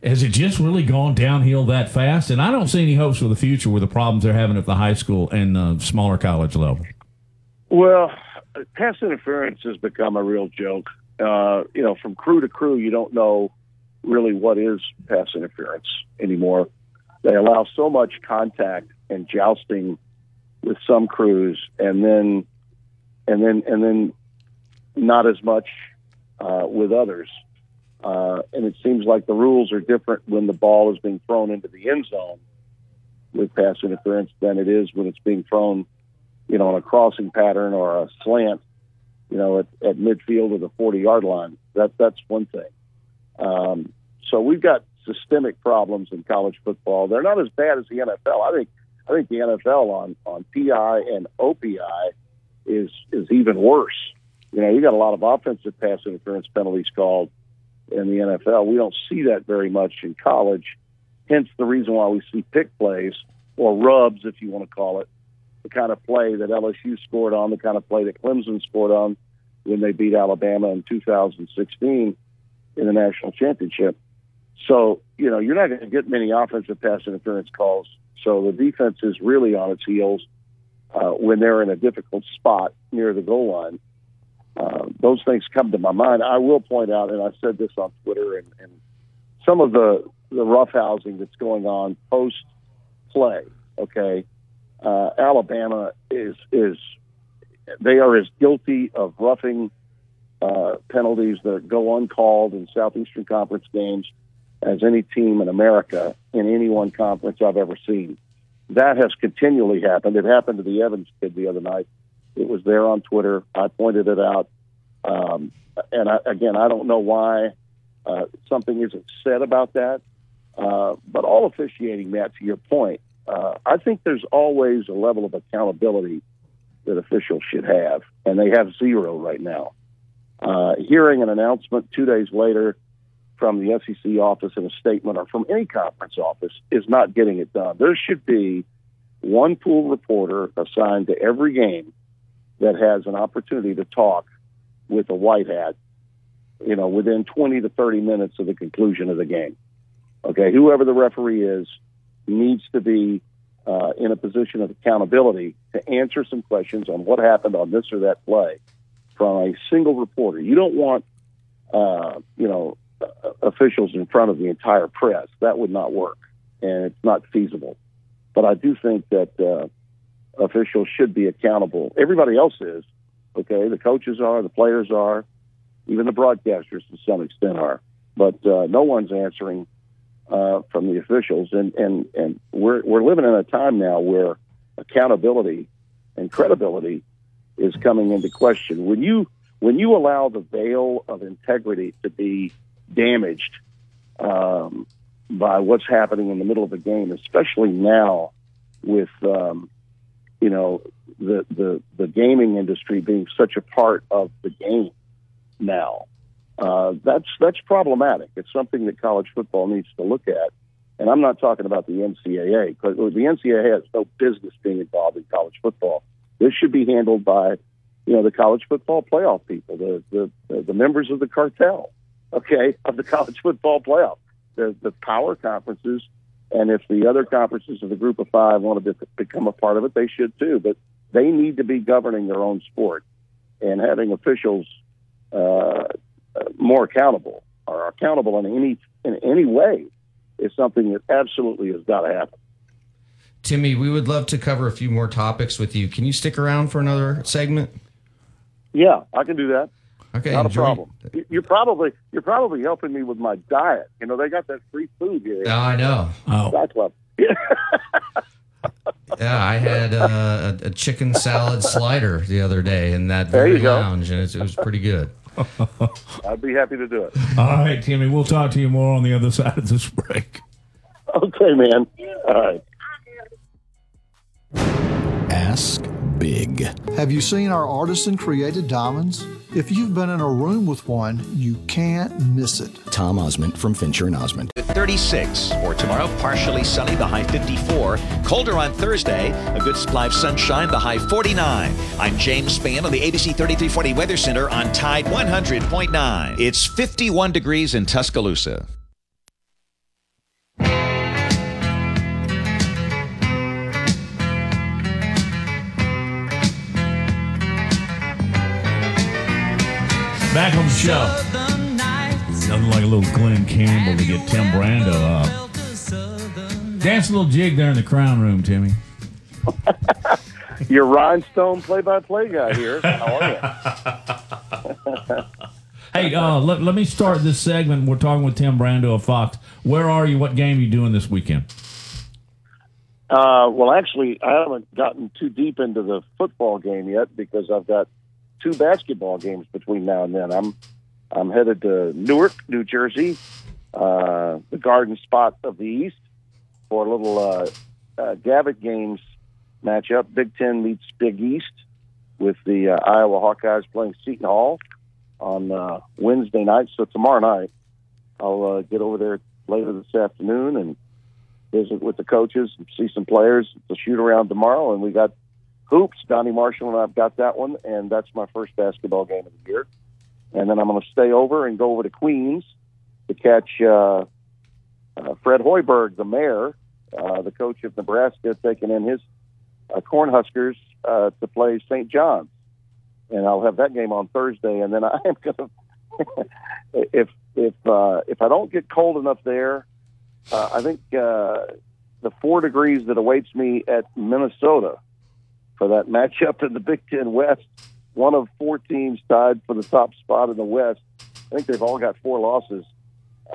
has it just really gone downhill that fast? And I don't see any hopes for the future with the problems they're having at the high school and uh, smaller college level. Well, pass interference has become a real joke. Uh, you know, from crew to crew, you don't know really what is pass interference anymore. They allow so much contact and jousting with some crews, and then, and then, and then, not as much uh, with others. Uh, and it seems like the rules are different when the ball is being thrown into the end zone with pass interference than it is when it's being thrown, you know, on a crossing pattern or a slant, you know, at, at midfield or the 40 yard line. That, that's one thing. Um, so we've got systemic problems in college football. They're not as bad as the NFL. I think, I think the NFL on, on PI and OPI is, is even worse. You know, you got a lot of offensive pass interference penalties called in the NFL. We don't see that very much in college. Hence the reason why we see pick plays or rubs, if you want to call it, the kind of play that LSU scored on, the kind of play that Clemson scored on when they beat Alabama in 2016 in the national championship. So, you know, you're not going to get many offensive pass interference calls. So the defense is really on its heels uh, when they're in a difficult spot near the goal line. Uh, those things come to my mind. I will point out, and I said this on Twitter, and, and some of the the roughhousing that's going on post play. Okay, uh, Alabama is is they are as guilty of roughing uh, penalties that go uncalled in Southeastern Conference games as any team in America in any one conference I've ever seen. That has continually happened. It happened to the Evans kid the other night. It was there on Twitter. I pointed it out. Um, and I, again, I don't know why uh, something isn't said about that. Uh, but all officiating, Matt, to your point, uh, I think there's always a level of accountability that officials should have, and they have zero right now. Uh, hearing an announcement two days later from the SEC office in a statement or from any conference office is not getting it done. There should be one pool reporter assigned to every game that has an opportunity to talk with a white hat, you know, within 20 to 30 minutes of the conclusion of the game. Okay, whoever the referee is needs to be uh, in a position of accountability to answer some questions on what happened on this or that play from a single reporter. You don't want, uh, you know, uh, officials in front of the entire press. That would not work, and it's not feasible. But I do think that uh, officials should be accountable. Everybody else is, okay? The coaches are, the players are, Even the broadcasters, to some extent, are. But uh, no one's answering uh, from the officials, and and and we're we're living in a time now where accountability and credibility is coming into question. When you when you allow the veil of integrity to be damaged um, by what's happening in the middle of the game, especially now with um, you know the, the the gaming industry being such a part of the game now. Uh, that's that's problematic. It's something that college football needs to look at. And I'm not talking about the NCAA because the NCAA has no business being involved in college football. This should be handled by, you know, the college football playoff people, the the, the members of the cartel, okay, of the [LAUGHS] college football playoff, the the power conferences. And if the other conferences of the group of five want to be, become a part of it, they should too. But they need to be governing their own sport and having officials uh, more accountable or accountable in any in any way is something that absolutely has got to happen. Timmy, we would love to cover a few more topics with you. Can you stick around for another segment? Yeah, I can do that. Okay, not enjoy. a problem. You- You're probably you're probably helping me with my diet. You know, they got that free food here. Oh, I know. Oh. Sky Club. [LAUGHS] Yeah, I had uh, a, a chicken salad slider the other day in that very lounge, and it, it was pretty good. [LAUGHS] I'd be happy to do it. All right, Timmy, we'll talk to you more on the other [LAUGHS] side of this break. Okay, man. All right. Ask big. Have you seen our artisan created diamonds? If you've been in a room with one, you can't miss it. Tom Ozmint from Fincher and Ozmint. 36 or tomorrow, partially sunny, the high 54. Colder on Thursday, a good supply of sunshine, the high 49. I'm James Spann on the ABC 3340 Weather Center on Tide 100.9. It's 51 degrees in Tuscaloosa. Back on the show. Nothing like a little Glen Campbell to get Tim Brando up. Dance a little jig there in the crown room, Timmy. [LAUGHS] Your rhinestone play-by-play guy here. How are you? [LAUGHS] Hey, uh, let, let me start this segment. We're talking with Tim Brando of Fox. Where are you? What game are you doing this weekend? Uh, well, actually, I haven't gotten too deep into the football game yet because I've got two basketball games between now and then. I'm I'm headed to Newark, New Jersey, uh, the Garden Spot of the East, for a little uh, uh, Gavitt games matchup. Big Ten meets Big East with the uh, Iowa Hawkeyes playing Seton Hall on uh, Wednesday night. So tomorrow night, I'll uh, get over there later this afternoon and visit with the coaches, and see some players. The shoot around tomorrow, and we got hoops. Donny Marshall and I've got that one, and that's my first basketball game of the year. And then I'm going to stay over and go over to Queens to catch uh, uh, Fred Hoiberg, the mayor, uh, the coach of Nebraska, taking in his uh, Cornhuskers uh, to play St. John's. And I'll have that game on Thursday, and then I am going to. if if uh, if I don't get cold enough there, uh, I think uh, the four degrees that awaits me at Minnesota for that matchup in the Big Ten West, one of four teams tied for the top spot in the West. I think they've all got four losses.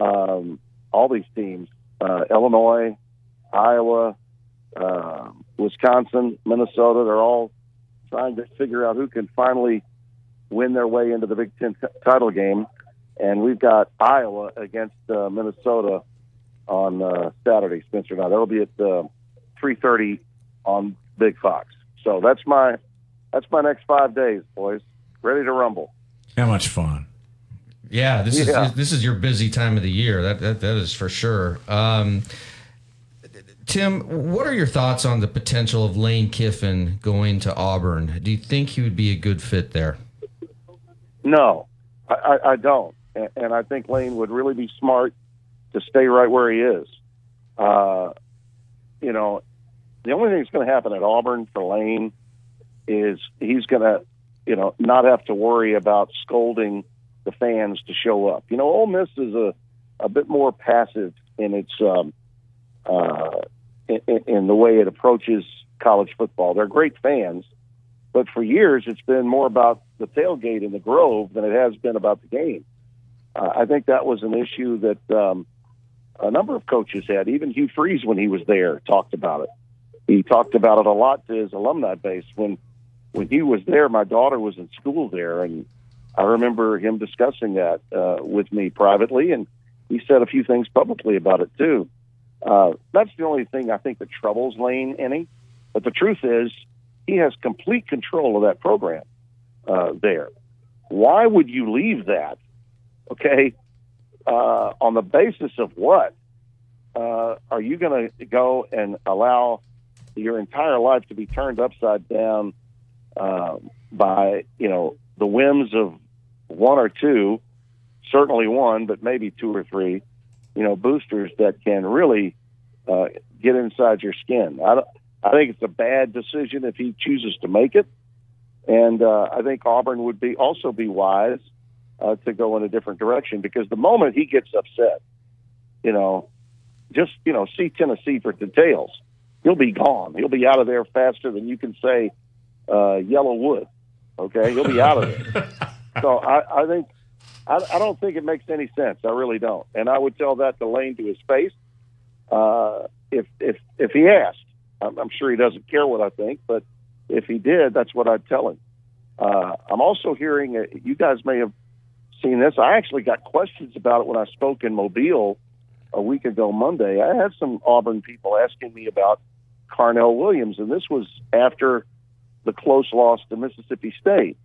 Um, all these teams: uh, Illinois, Iowa, uh, Wisconsin, Minnesota. They're all trying to figure out who can finally win their way into the Big Ten t- title game. And we've got Iowa against uh, Minnesota on uh, Saturday, Spencer. Now that'll be at uh, three thirty on Big Fox. So that's my that's my next five days, boys. Ready to rumble. How much fun? Yeah, this Yeah. is this is your busy time of the year. That that, that is for sure. Um, Tim, what are your thoughts on the potential of Lane Kiffin going to Auburn? Do you think he would be a good fit there? No, I, I, I don't, and, and I think Lane would really be smart to stay right where he is. Uh, you know, the only thing that's going to happen at Auburn for Lane is he's going to, you know, not have to worry about scolding the fans to show up. You know, Ole Miss is a a bit more passive in its um, uh, in, in the way it approaches college football. They're great fans, But for years, it's been more about the tailgate in the Grove than it has been about the game. Uh, I think that was an issue that um, a number of coaches had. Even Hugh Freeze, when he was there, talked about it. He talked about it a lot to his alumni base. When when he was there, my daughter was in school there, and I remember him discussing that uh, with me privately, and he said a few things publicly about it too. Uh, that's the only thing I think that troubles Lane any. But the truth is, he has complete control of that program uh, there. Why would you leave that? Okay, uh, on the basis of what? Uh, are you going to go and allow your entire life to be turned upside down um, by you know the whims of one or two, certainly one, but maybe two or three, you know, boosters that can really uh, get inside your skin. I I think it's a bad decision if he chooses to make it, and uh, I think Auburn would be also be wise uh, to go in a different direction because the moment he gets upset, you know, just you know, see Tennessee for details. He'll be gone. He'll be out of there faster than you can say uh, yellow wood. Okay, he'll be out of there. [LAUGHS] so I, I think I, I don't think it makes any sense. I really don't. And I would tell that to Lane to his face. Uh, if if if he asked, I'm, I'm sure he doesn't care what I think, but if he did, that's what I'd tell him. Uh, I'm also hearing uh, you guys may have seen this. I actually got questions about it when I spoke in Mobile a week ago Monday. I had some Auburn people asking me about Carnell Williams, and this was after the close loss to Mississippi State.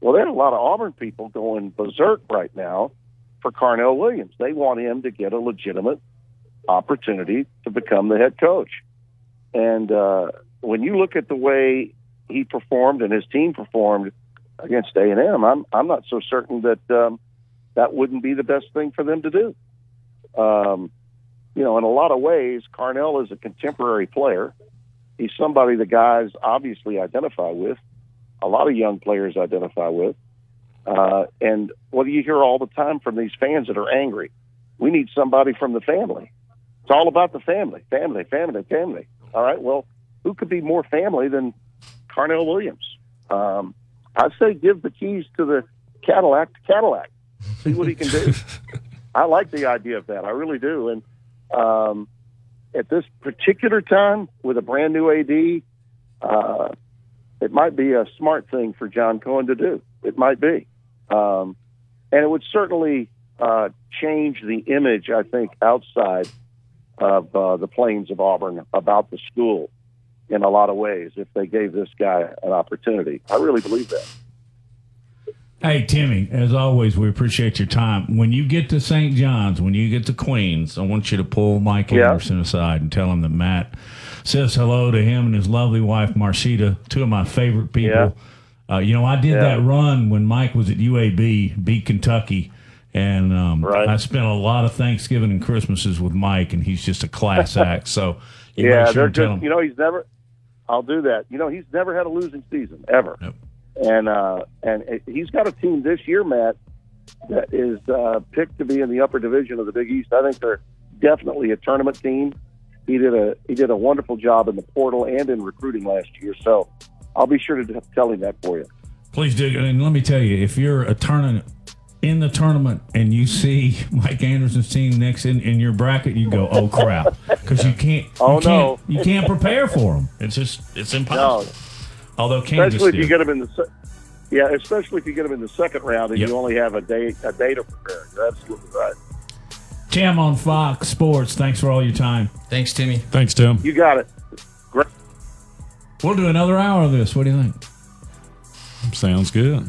Well, there are a lot of Auburn people going berserk right now for Carnell Williams. They want him to get a legitimate opportunity to become the head coach. And uh, when you look at the way he performed and his team performed against A and M, I'm I'm not so certain that um, that wouldn't be the best thing for them to do. Um, you know, in a lot of ways, Carnell is a contemporary player. He's somebody the guys obviously identify with. A lot of young players identify with. Uh, and what do you hear all the time from these fans that are angry? We need somebody from the family. It's all about the family, family, family, family. All right. Well, who could be more family than Carnell Williams? Um, I say give the keys to the Cadillac to Cadillac. See what he can do. [LAUGHS] I like the idea of that. I really do. And um, at this particular time, with a brand new AD, uh, it might be a smart thing for John Cohen to do. It might be. Um, and it would certainly uh, change the image, I think, outside of uh, the plains of Auburn about the school in a lot of ways if they gave this guy an opportunity. I really believe that. Hey, Timmy, as always, we appreciate your time. When you get to St. John's, when you get to Queens, I want you to pull Mike Yeah. Anderson aside and tell him that Matt says hello to him and his lovely wife, Marcheita, two of my favorite people. Uh, you know, I did Yeah. that run when Mike was at UAB, beat Kentucky. And um, I spent a lot of Thanksgiving and Christmases with Mike, and he's just a class [LAUGHS] act. So, you yeah, sure they're good. You know, he's never. I'll do that. You know, he's never had a losing season ever, and uh, and it, he's got a team this year, Matt, that is uh, picked to be in the upper division of the Big East. I think they're definitely a tournament team. He did a he did a wonderful job in the portal and in recruiting last year. So I'll be sure to tell him that for you. Please do. And let me tell you, if you're a tournament in the tournament and you see Mike Anderson's team next in, in your bracket, you go, "Oh crap!" Because you can't. You Oh, can't, no. You can't prepare for them. It's just it's impossible. Although Kansas especially if you did. get them in the se- yeah, especially if you get them in the second round and Yep. you only have a day a day to prepare. You're absolutely right. Tim on Fox Sports. Thanks for all your time. Thanks, Timmy. Thanks, Tim. You got it. Great. We'll do another hour of this. What do you think? Sounds good.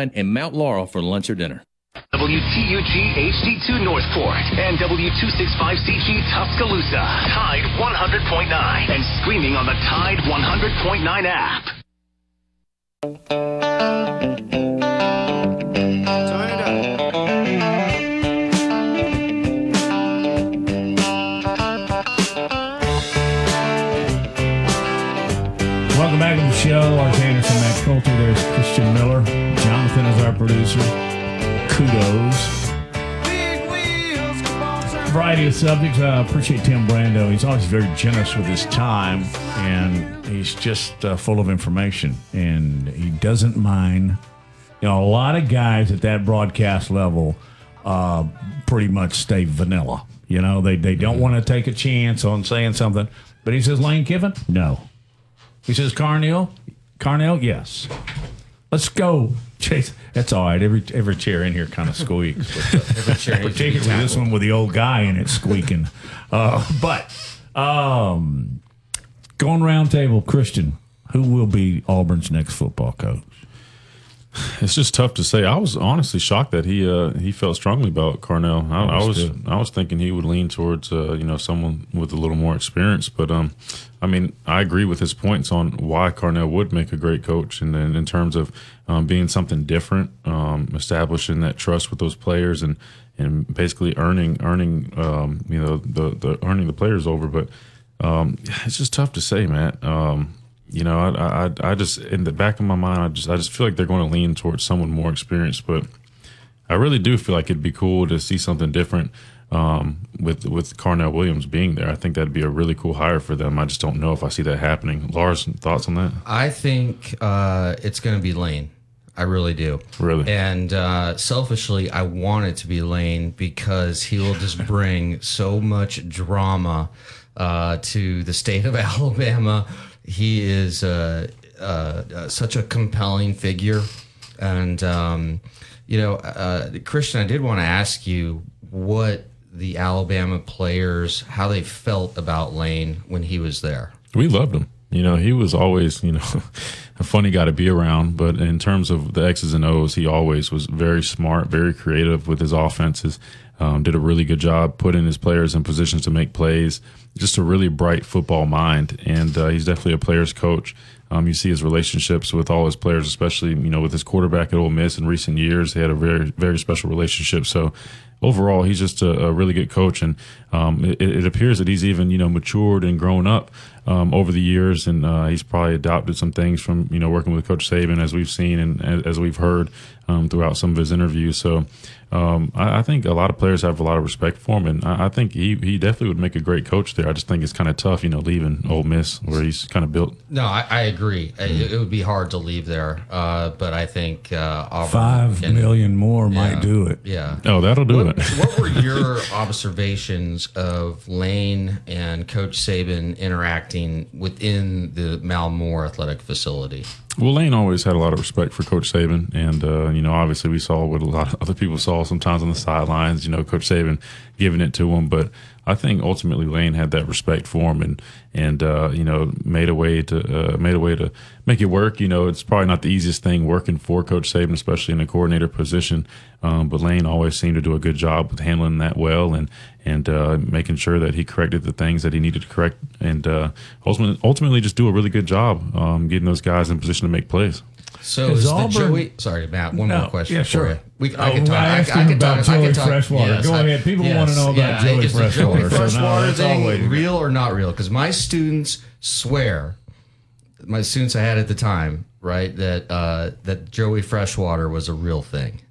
and Mount Laurel for lunch or dinner. WTUG HD2 Northport and W265CG Tuscaloosa. Tide 100.9 and streaming on the Tide 100.9 app. Welcome back to the show. Lars Anderson, Matt Coulter. There's Christian Miller. Jonathan is our producer. Kudos. Variety of subjects. I appreciate Tim Brando. He's always very generous with his time, and he's just uh, full of information, and he doesn't mind. You know, a lot of guys at that broadcast level uh, pretty much stay vanilla. You know, they, they don't want to take a chance on saying something. But he says, Lane Kiffin? No. He says, Carnell? Carnell? Yes. Let's go. Chase. That's all right. Every every chair in here kind of squeaks. But, [LAUGHS] Every chair needs to be particularly this one with the old guy in it squeaking. Uh, but um, going round table, Christian, who will be Auburn's next football coach? It's just tough to say. I was honestly shocked that he uh, he felt strongly about Carnell. I, I I was was. I was thinking he would lean towards uh, you know someone with a little more experience. But um, I mean, I agree with his points on why Carnell would make a great coach, and then in terms of um, being something different, um, establishing that trust with those players, and and basically earning earning um, you know the the earning the players over. But um, it's just tough to say, Matt. Um, you know, I, I, I just in the back of my mind, I just, I just feel like they're going to lean towards someone more experienced. But I really do feel like it'd be cool to see something different um, with with Carnell Williams being there. I think that'd be a really cool hire for them. I just don't know if I see that happening. Lars, thoughts on that? I think uh, it's going to be Lane. I really do. Really? And uh, selfishly, I want it to be Lane because he will just [LAUGHS] bring so much drama uh, to the state of [LAUGHS] Alabama. He is uh, uh, uh, such a compelling figure. And, um, you know, uh, Christian, I did want to ask you what the Alabama players, how they felt about Lane when he was there. We loved him. You know, he was always, you know, [LAUGHS] a funny guy to be around. But in terms of the X's and O's, he always was very smart, very creative with his offenses. Um, did a really good job putting his players in positions to make plays. Just a really bright football mind, and uh, he's definitely a player's coach. Um, you see his relationships with all his players, especially you know with his quarterback at Ole Miss in recent years. They had a very very special relationship. So overall, he's just a, a really good coach, and um, it, it appears that he's even you know matured and grown up um, over the years, and uh, he's probably adopted some things from you know working with Coach Saban, as we've seen and as, we've heard um, throughout some of his interviews. So um, I, I think a lot of players have a lot of respect for him, and I, I think he he definitely would make a great coach there. I just think it's kind of tough, you know, leaving Ole Miss where he's kind of built. No, I, I agree. It, it would be hard to leave there, uh, but I think uh, Auburn Five can- million more Yeah. might do it. Yeah. Oh, that'll do what, it. [LAUGHS] what were your observations of Lane and Coach Saban interacting within the Mal Moore Athletic Facility? Well, Lane always had a lot of respect for Coach Saban, and uh, you know, obviously, we saw what a lot of other people saw sometimes on the sidelines. You know, Coach Saban giving it to him, but I think ultimately Lane had that respect for him, and and uh, you know, made a way to uh, made a way to make it work. You know, it's probably not the easiest thing working for Coach Saban, especially in a coordinator position. Um, but Lane always seemed to do a good job with handling that well, and and uh, making sure that he corrected the things that he needed to correct, and uh, ultimately, ultimately just do a really good job um, getting those guys in position to make plays. So Is is, the Auburn- Sorry, sorry, Matt. One No, more question yeah, for sure. you. We, Oh, I can talk. I I, asked I him can about talk. I Joey can talk. Freshwater. Go I- ahead. People wanna know about Joey is Freshwater, The so Joey Freshwater that's all thing waiting. real or not real? Because my students swear, my students I had at the time, right, that uh, that Joey Freshwater was a real thing.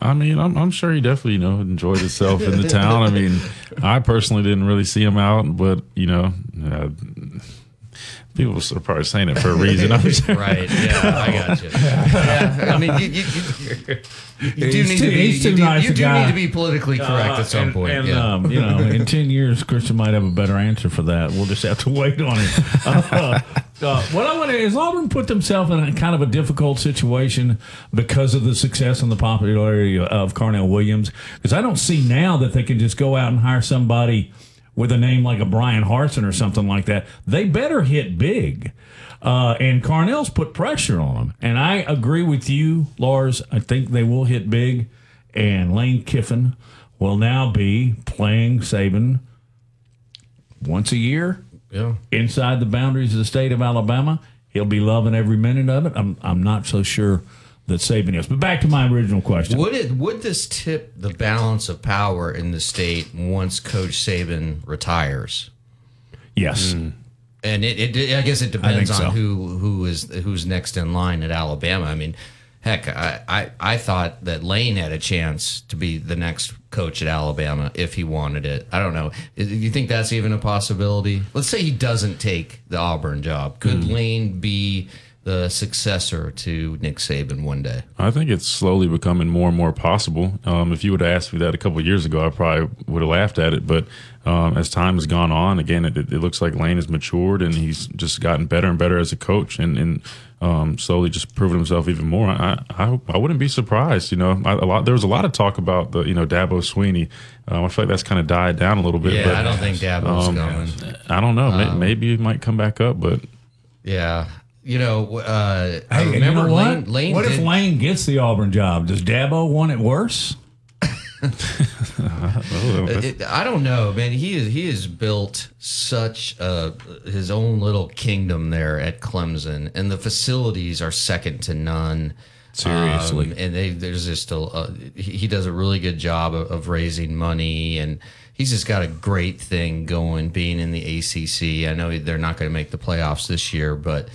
I mean, I'm, I'm sure he definitely, you know, enjoyed himself in the town. I mean, I personally didn't really see him out, but you know, uh, people are probably saying it for a reason. I'm sure. [LAUGHS] right? Yeah, I got you. Yeah, I mean, you, you, you, you do need too- to be you do, nice you do need to be politically correct Uh, at some and- point. And, yeah. um, you know, [LAUGHS] in 10 years, Christian might have a better answer for that. We'll just have to wait on it. Uh, uh, what I want to is Auburn put themselves in a kind of a difficult situation because of the success and the popularity of Carnell Williams. Because I don't see now that they can just go out and hire somebody with a name like a Bryan Harsin or something like that. They better hit big. Uh, and Carnell's put pressure on them. And I agree with you, Lars. I think they will hit big. And Lane Kiffin will now be playing Saban once a year Yeah. inside the boundaries of the state of Alabama. He'll be loving every minute of it. I'm, I'm not so sure that Saban is. But back to my original question. Would it would this tip the balance of power in the state once Coach Saban retires? Yes. Hmm. And it, it I guess it depends so. on who who is who's next in line at Alabama. I mean, heck, I, I I thought that Lane had a chance to be the next coach at Alabama if he wanted it. I don't know. Do you think that's even a possibility? Let's say he doesn't take the Auburn job. Could hmm. Lane be the successor to Nick Saban one day? I think it's slowly becoming more and more possible. Um, if you would have asked me that a couple of years ago, I probably would have laughed at it. But um, as time has gone on, again, it, it looks like Lane has matured and he's just gotten better and better as a coach and, and um, slowly just proven himself even more. I, I, I wouldn't be surprised. You know, I, a lot there was a lot of talk about the you know Dabo Swinney. Um, I feel like that's kind of died down a little bit. Yeah, but, I don't think Dabo's um, going. I don't know. Um, Maybe it might come back up, but Yeah. You know, uh, I Hey, and remember you know what? Lane. Lane what if Lane gets the Auburn job? Does Dabo want it worse? [LAUGHS] I don't know, man. He is he has built such a, his own little kingdom there at Clemson, and the facilities are second to none. Seriously. Um, and they, there's just a uh, he, he does a really good job of, of raising money, and he's just got a great thing going. Being in the ACC, I know they're not going to make the playoffs this year, but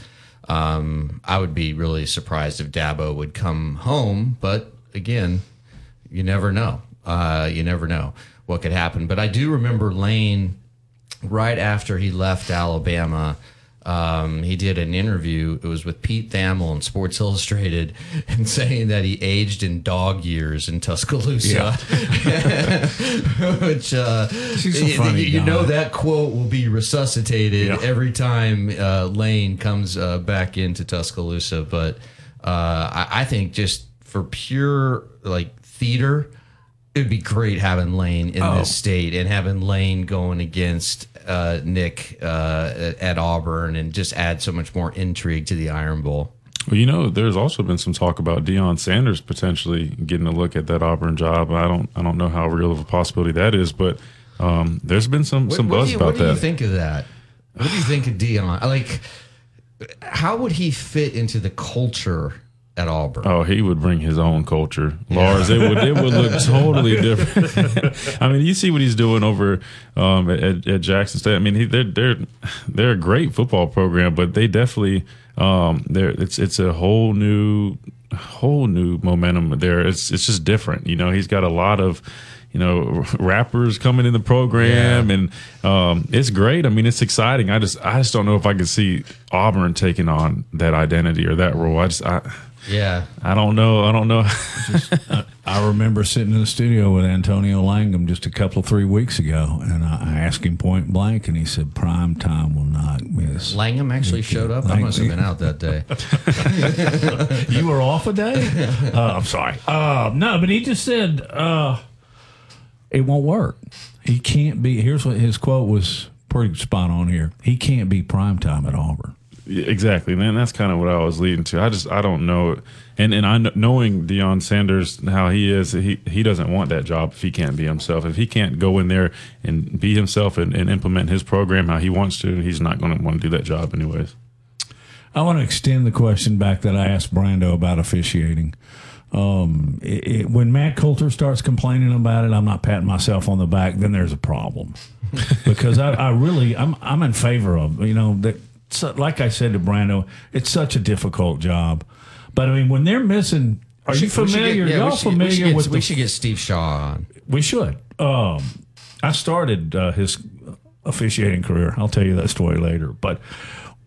um, I would be really surprised if Dabo would come home. But again, you never know. Uh, you never know what could happen. But I do remember Lane right after he left Alabama. Um, he did an interview. It was with Pete Thamel in Sports Illustrated, [LAUGHS] and saying that he aged in dog years in Tuscaloosa, [LAUGHS] which uh, you- funny you know that quote will be resuscitated Yeah. every time uh, Lane comes uh, back into Tuscaloosa. But uh, I, I think just for pure like theater, it would be great having Lane in Oh. this state and having Lane going against uh, Nick uh, at, at Auburn and just add so much more intrigue to the Iron Bowl. Well, you know, there's also been some talk about Deion Sanders potentially getting a look at that Auburn job. I don't, I don't know how real of a possibility that is, but um, there's been some some buzz do you, about that. what do that. you think of that? What do you think of Deion? Like, how would he fit into the culture at Auburn? Oh, he would bring his own culture, Lars. It would it would look [LAUGHS] totally different. [LAUGHS] I mean, you see what he's doing over um, at, at Jackson State. I mean, he, they're they're they're a great football program, but they definitely um, they're it's it's a whole new whole new momentum there. It's it's just different. You know, he's got a lot of you know [LAUGHS] rappers coming in the program, and um, it's great. I mean, it's exciting. I just I just don't know if I could see Auburn taking on that identity or that role. I just I. Yeah. I don't know. I don't know. [LAUGHS] I remember sitting in the studio with Antonio Langham just a couple three weeks ago, and I I asked him point blank, and he said, "Prime time will not miss." Langham actually showed up. I must have been out that day. [LAUGHS] you were off a day. Uh, [LAUGHS] I'm sorry. Uh, no, but he just said uh, it won't work. He can't be. Here's what his quote was. Pretty spot on here. He can't be prime time at Auburn. Exactly, man. That's kind of what I was leading to. I just I don't know, and and I kn- knowing Deion Sanders how he is, he he doesn't want that job if he can't be himself. If he can't go in there and be himself and, and implement his program how he wants to, he's not going to want to do that job anyways. I want to extend the question back that I asked Brando about officiating. Um, it, it, when Matt Coulter starts complaining about it, I'm not patting myself on the back. Then there's a problem [LAUGHS] because I, I really I'm I'm in favor of you know that. So, like I said to Brando, it's such a difficult job. But I mean, when they're missing, are We you should- we should familiar? get- yeah, we y'all should- we familiar get- with? we the- should get Steve Shaw on. We should. Um, I started uh, his officiating career. I'll tell you that story later. But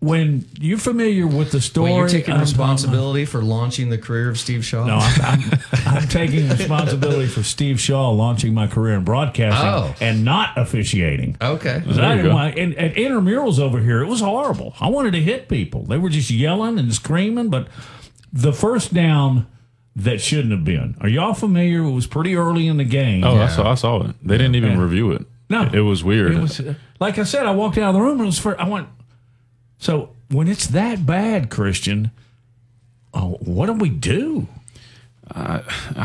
when you're familiar with the story, Wait, you're taking I'm- responsibility for launching the career of Steve Shaw? no, I'm, I'm, I'm taking [LAUGHS] responsibility for Steve Shaw launching my career in broadcasting Oh. and not officiating. Okay, I didn't want, and at intramurals over here, it was horrible. I wanted to hit people. They were just yelling and screaming. But the first down that shouldn't have been. Are y'all familiar? It was pretty early in the game. Oh, I saw I saw it. They didn't even Yeah. review it. No. it was weird. It was uh, like I said. I walked out of the room and it was for I went. So when it's that bad, Christian, oh, what do we do? I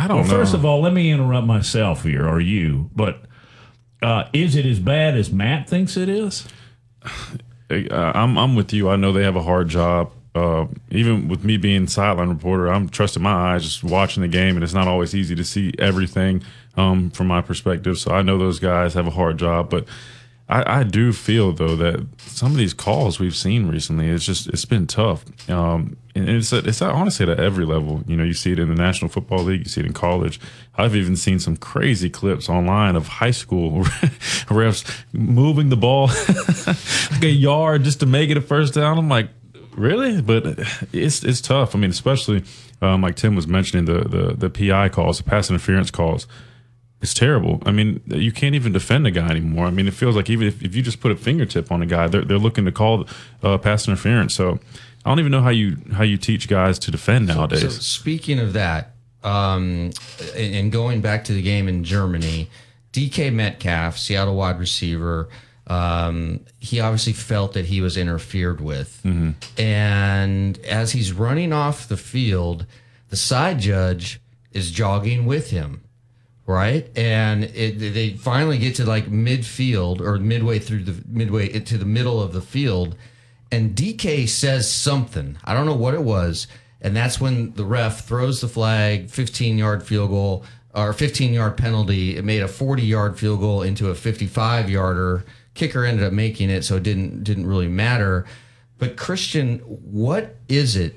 don't well, know. First of all, let me interrupt myself here, or you. But uh, is it as bad as Matt thinks it is? Uh, I'm I'm with you. I know they have a hard job. Uh, even with me being sideline reporter, I'm trusting my eyes, just watching the game, and it's not always easy to see everything um, from my perspective. So I know those guys have a hard job, but I, I do feel though that some of these calls we've seen recently, it's just it's been tough. Um, and it's it's honestly at every level. You know, you see it in the National Football League, you see it in college. I've even seen some crazy clips online of high school [LAUGHS] refs moving the ball [LAUGHS] like a yard just to make it a first down. I'm like, really? But it's it's tough. I mean, especially um, like Tim was mentioning the the the PI calls, the pass interference calls. It's terrible. I mean, you can't even defend a guy anymore. I mean, it feels like even if, if you just put a fingertip on a guy, they're, they're looking to call uh, pass interference. So I don't even know how you how you teach guys to defend nowadays. So speaking of that, um, and going back to the game in Germany, DK Metcalf, Seattle wide receiver, Um, he obviously felt that he was interfered with. Mhm. And as he's running off the field, the side judge is jogging with him, right? And it, they finally get to like midfield or midway through the midway to the middle of the field, and DK says something. I don't know what it was, and that's when the ref throws the flag, 15 yard field goal or 15 yard penalty. It made a 40 yard field goal into a 55 yarder. Kicker ended up making it, so it didn't didn't really matter. But Christian, what is it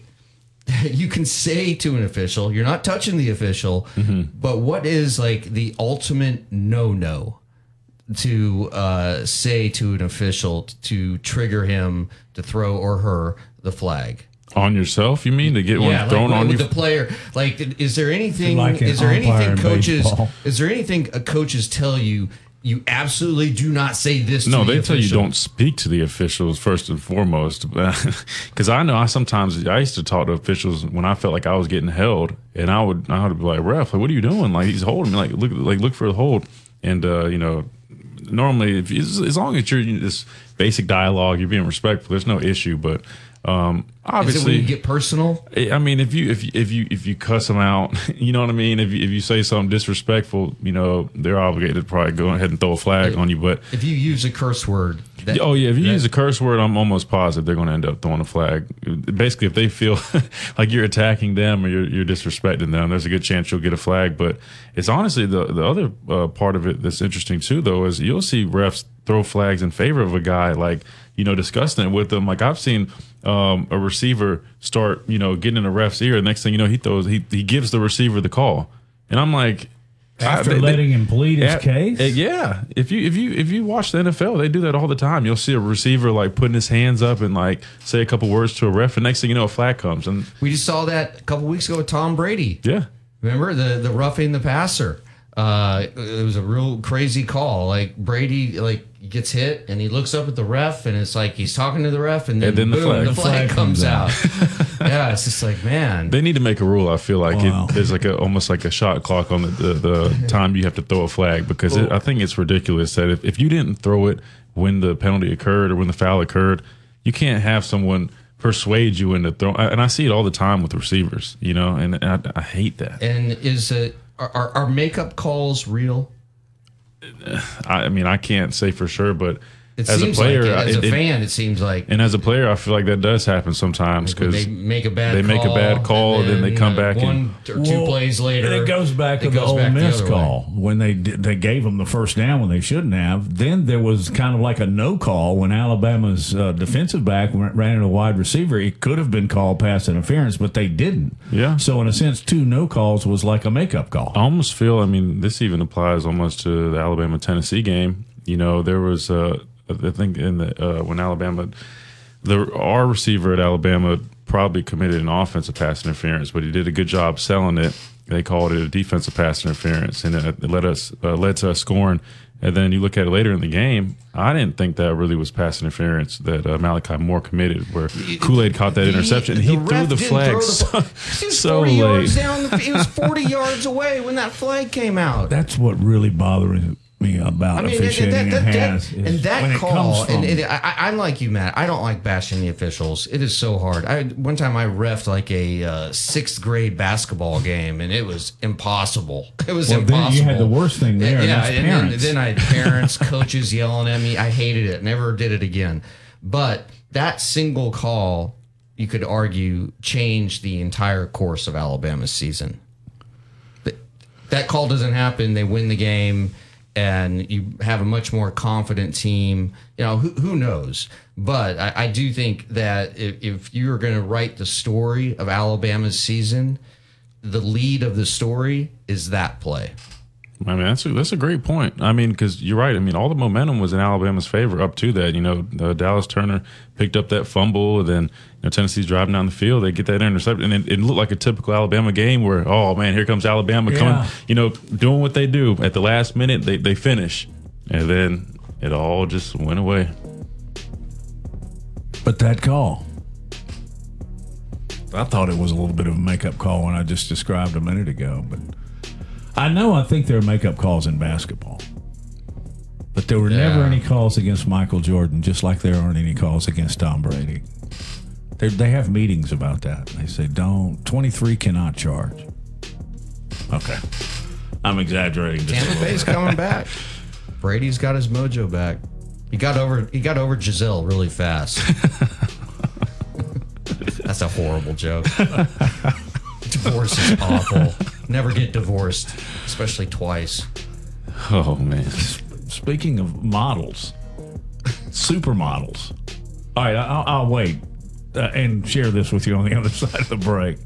[LAUGHS] you can say to an official? You're not touching the official, but what is like the ultimate no no to uh, say to an official to trigger him to throw or her the flag? On yourself, you mean to get one like, thrown with- on with you? the player. Like, is there anything? Like is there anything coaches? baseball. Is there anything uh, coaches tell you? You absolutely do not say this. No, to the they tell you don't speak to the officials first and foremost. [LAUGHS] Because I know I sometimes I used to talk to officials when I felt like I was getting held, and I would I would be like, "Ref, like, what are you doing? Like he's holding me. Like look like look for the hold." And uh, you know, normally if as long as you're you know, this basic dialogue, you're being respectful. There's no issue. But um, obviously, when you get personal? I mean, if you if you, if you if you cuss them out, [LAUGHS] you know what I mean. If you, if you say something disrespectful, you know they're obligated to probably go ahead and throw a flag on you. But If you use a curse word, that- oh yeah, if you that- use a curse word, I'm almost positive they're going to end up throwing a flag. Basically, if they feel [LAUGHS] like you're attacking them or you're, you're disrespecting them, there's a good chance you'll get a flag. But it's honestly the the other uh, part of it that's interesting too, though, is you'll see refs throw flags in favor of a guy, like you know, discussing it with them. Like I've seen um, a receiver start, you know, getting in a ref's ear. Next thing you know, he throws he he gives the receiver the call, and I'm like. After I- they- letting him plead his Yeah, case? uh, Yeah, if you if you if you watch the NFL, they do that all the time. You'll see a receiver like putting his hands up and like say a couple words to a ref, and next thing you know, a flag comes. And We just saw that a couple weeks ago with Tom Brady. yeah, Remember the the roughing the passer? Uh, it was a real crazy call. Like Brady, like gets hit and he looks up at the ref and it's like he's talking to the ref and then, And then the boom, flag. the flag, The flag comes comes out. [LAUGHS] yeah, it's just like man. they need to make a rule. I feel like Wow. it, there's like a almost like a shot clock on the the, the time you have to throw a flag because it, I think it's ridiculous that if, if you didn't throw it when the penalty occurred or when the foul occurred, you can't have someone persuade you into throw. And I see it all the time with receivers, you know, and I, I hate that. And is it are, are, are makeup calls real? I, mean, I can't say for sure, but It as a player, like it. as it- a it- fan, it seems like and as a player, I feel like that does happen sometimes when because they make a bad they make a call, bad call, and then they come uh, back one and or two plays later. And it goes back to it the goes Ole back the Miss other way. call when they they gave them the first down when they shouldn't have. Then there was kind of like a no call when Alabama's uh, defensive back ran ran into a wide receiver. It could have been called pass interference, but they didn't. Yeah. So in a sense, two no calls was like a makeup call. I almost feel. I mean, this even applies almost to the Alabama Tennessee game. You know, there was uh, I think in the uh, when Alabama, the our receiver at Alabama probably committed an offensive pass interference, but he did a good job selling it. They called it a defensive pass interference, and it led us uh, led to us scoring. And then you look at it later in the game. I didn't think that really was pass interference that uh, Malachi Moore committed, where Kool Aid caught that The- interception. and he the threw the flag throw the so, flag. [LAUGHS] He was so 40 yards late. down. The, he was 40 [LAUGHS] yards away when that flag came out. That's what really bothers me about I mean, officiating that, that, and that, has and that call, and it, I, I'm like you, Matt. I don't like bashing the officials. It is so hard. I one time I refed like a uh, sixth grade basketball game, and it was impossible. [LAUGHS] It was Well, then impossible. you had the worst thing there, and Yeah, that's and then, then I had parents, coaches yelling at me. I hated it. Never did it again. But that single call, you could argue, changed the entire course of Alabama's season that call doesn't happen, they win the game, and you have a much more confident team. You know, who, who knows? But I, I do think that if, if you're going to write the story of Alabama's season, the lead of the story is that play. I mean, that's a, that's a great point. I mean, because you're right. I mean, all the momentum was in Alabama's favor up to that. You know, uh, Dallas Turner picked up that fumble, and then you know, Tennessee's driving down the field. They get that interception, and it, it looked like a typical Alabama game where, oh man, here comes Alabama Yeah. coming. You know, doing what they do at the last minute. They they finish, and then it all just went away. But that call, I thought it was a little bit of a makeup call when I just described a minute ago. But I know I think there are makeup calls in basketball. But There were never any calls against Michael Jordan, just like there aren't any calls against Tom Brady. They they have meetings about that. They say don't twenty three cannot charge. Okay, I'm exaggerating. Just Tampa Bay's coming back. [LAUGHS] Brady's got his mojo back. He got over. He got over Gisele really fast. [LAUGHS] That's a horrible joke. Divorce is awful. Never get divorced, especially twice. Oh man. Speaking of models, supermodels. All right, I'll, I'll wait uh, and share this with you on the other [LAUGHS] side of the break.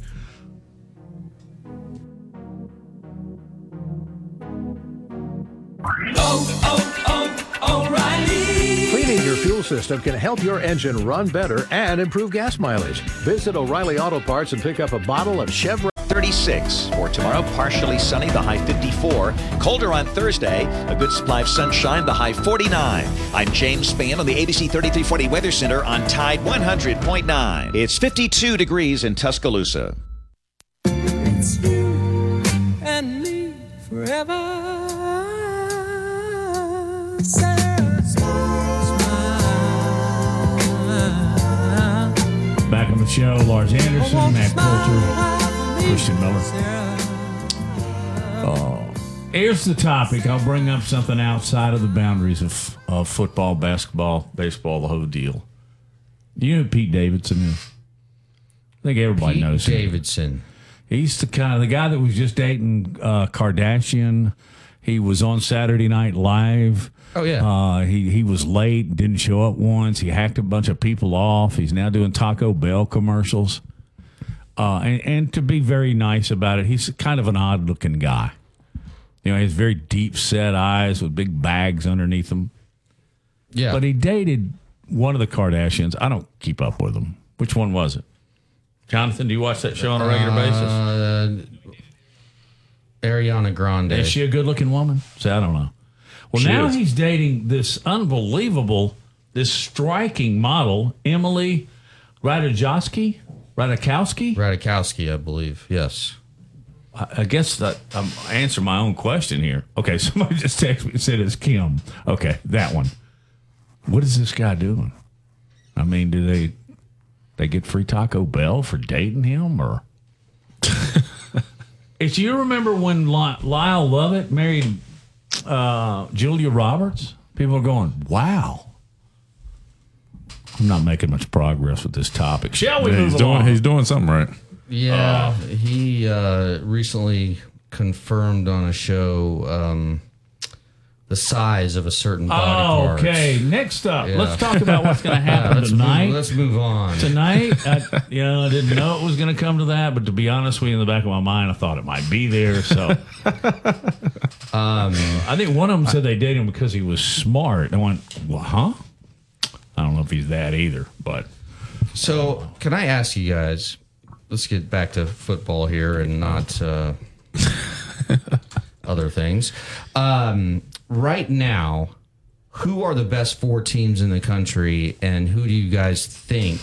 Cleaning your fuel system can help your engine run better and improve gas mileage. Visit O'Reilly Auto Parts and pick up a bottle of Chevron. 36 for tomorrow, partially sunny, the high 54. Colder on Thursday, a good supply of sunshine, the high 49. I'm James Spann on the ABC 3340 Weather Center on Tide 100.9. It's 52 degrees in Tuscaloosa. and me forever. Sarah, smile, smile. Back on the show, Lars Anderson, Matt Coulter, Christian Miller. Oh, here's the topic. I'll bring up something outside of the boundaries of, of football, basketball, baseball, the whole deal. Do you know who Pete Davidson is? I think everybody Pete knows him. Davidson. He's the kind of the guy that was just dating uh, Kardashian. He was on Saturday Night Live. Oh, yeah. Uh, he he was late, didn't show up once. He hacked a bunch of people off. He's now doing Taco Bell commercials. Uh, and, and to be very nice about it, he's kind of an odd looking guy. You know, he has very deep set eyes with big bags underneath them. Yeah. But he dated one of the Kardashians. I don't keep up with them. Which one was it? Jonathan, do you watch that show on a regular basis? Uh, Ariana Grande. Is she a good looking woman? See, I don't know. Well, She now is. he's dating this unbelievable, this striking model, Emily Ratajkowski. Ratajkowski? Radikowski, I believe. Yes. I I guess that I'm answering my own question here. Okay, [LAUGHS] somebody just texted me and said it's Kim. Okay, that one. What is this guy doing? I mean, do they they get free Taco Bell for dating him or? [LAUGHS] if you remember when Lyle Lovett married uh, Julia Roberts, people are going, "Wow." I'm not making much progress with this topic. Shall we Yeah, move he's doing he's doing something right. Yeah, Uh, he uh, recently confirmed on a show um, the size of a certain body Oh, part. okay. Next up, Yeah. let's talk about what's going to Yeah, happen let's tonight. Move, let's move on. Tonight, [LAUGHS] I, you know, I didn't know it was going to come to that, but to be honest with you, in the back of my mind, I thought it might be there. So, [LAUGHS] um, I think one of them said they dated him because he was smart. I went, well, huh? I don't know if he's that either, but So, can I ask you guys? Let's get back to football here and not uh, [LAUGHS] other things. Um, right now, who are the best four teams in the country, and who do you guys think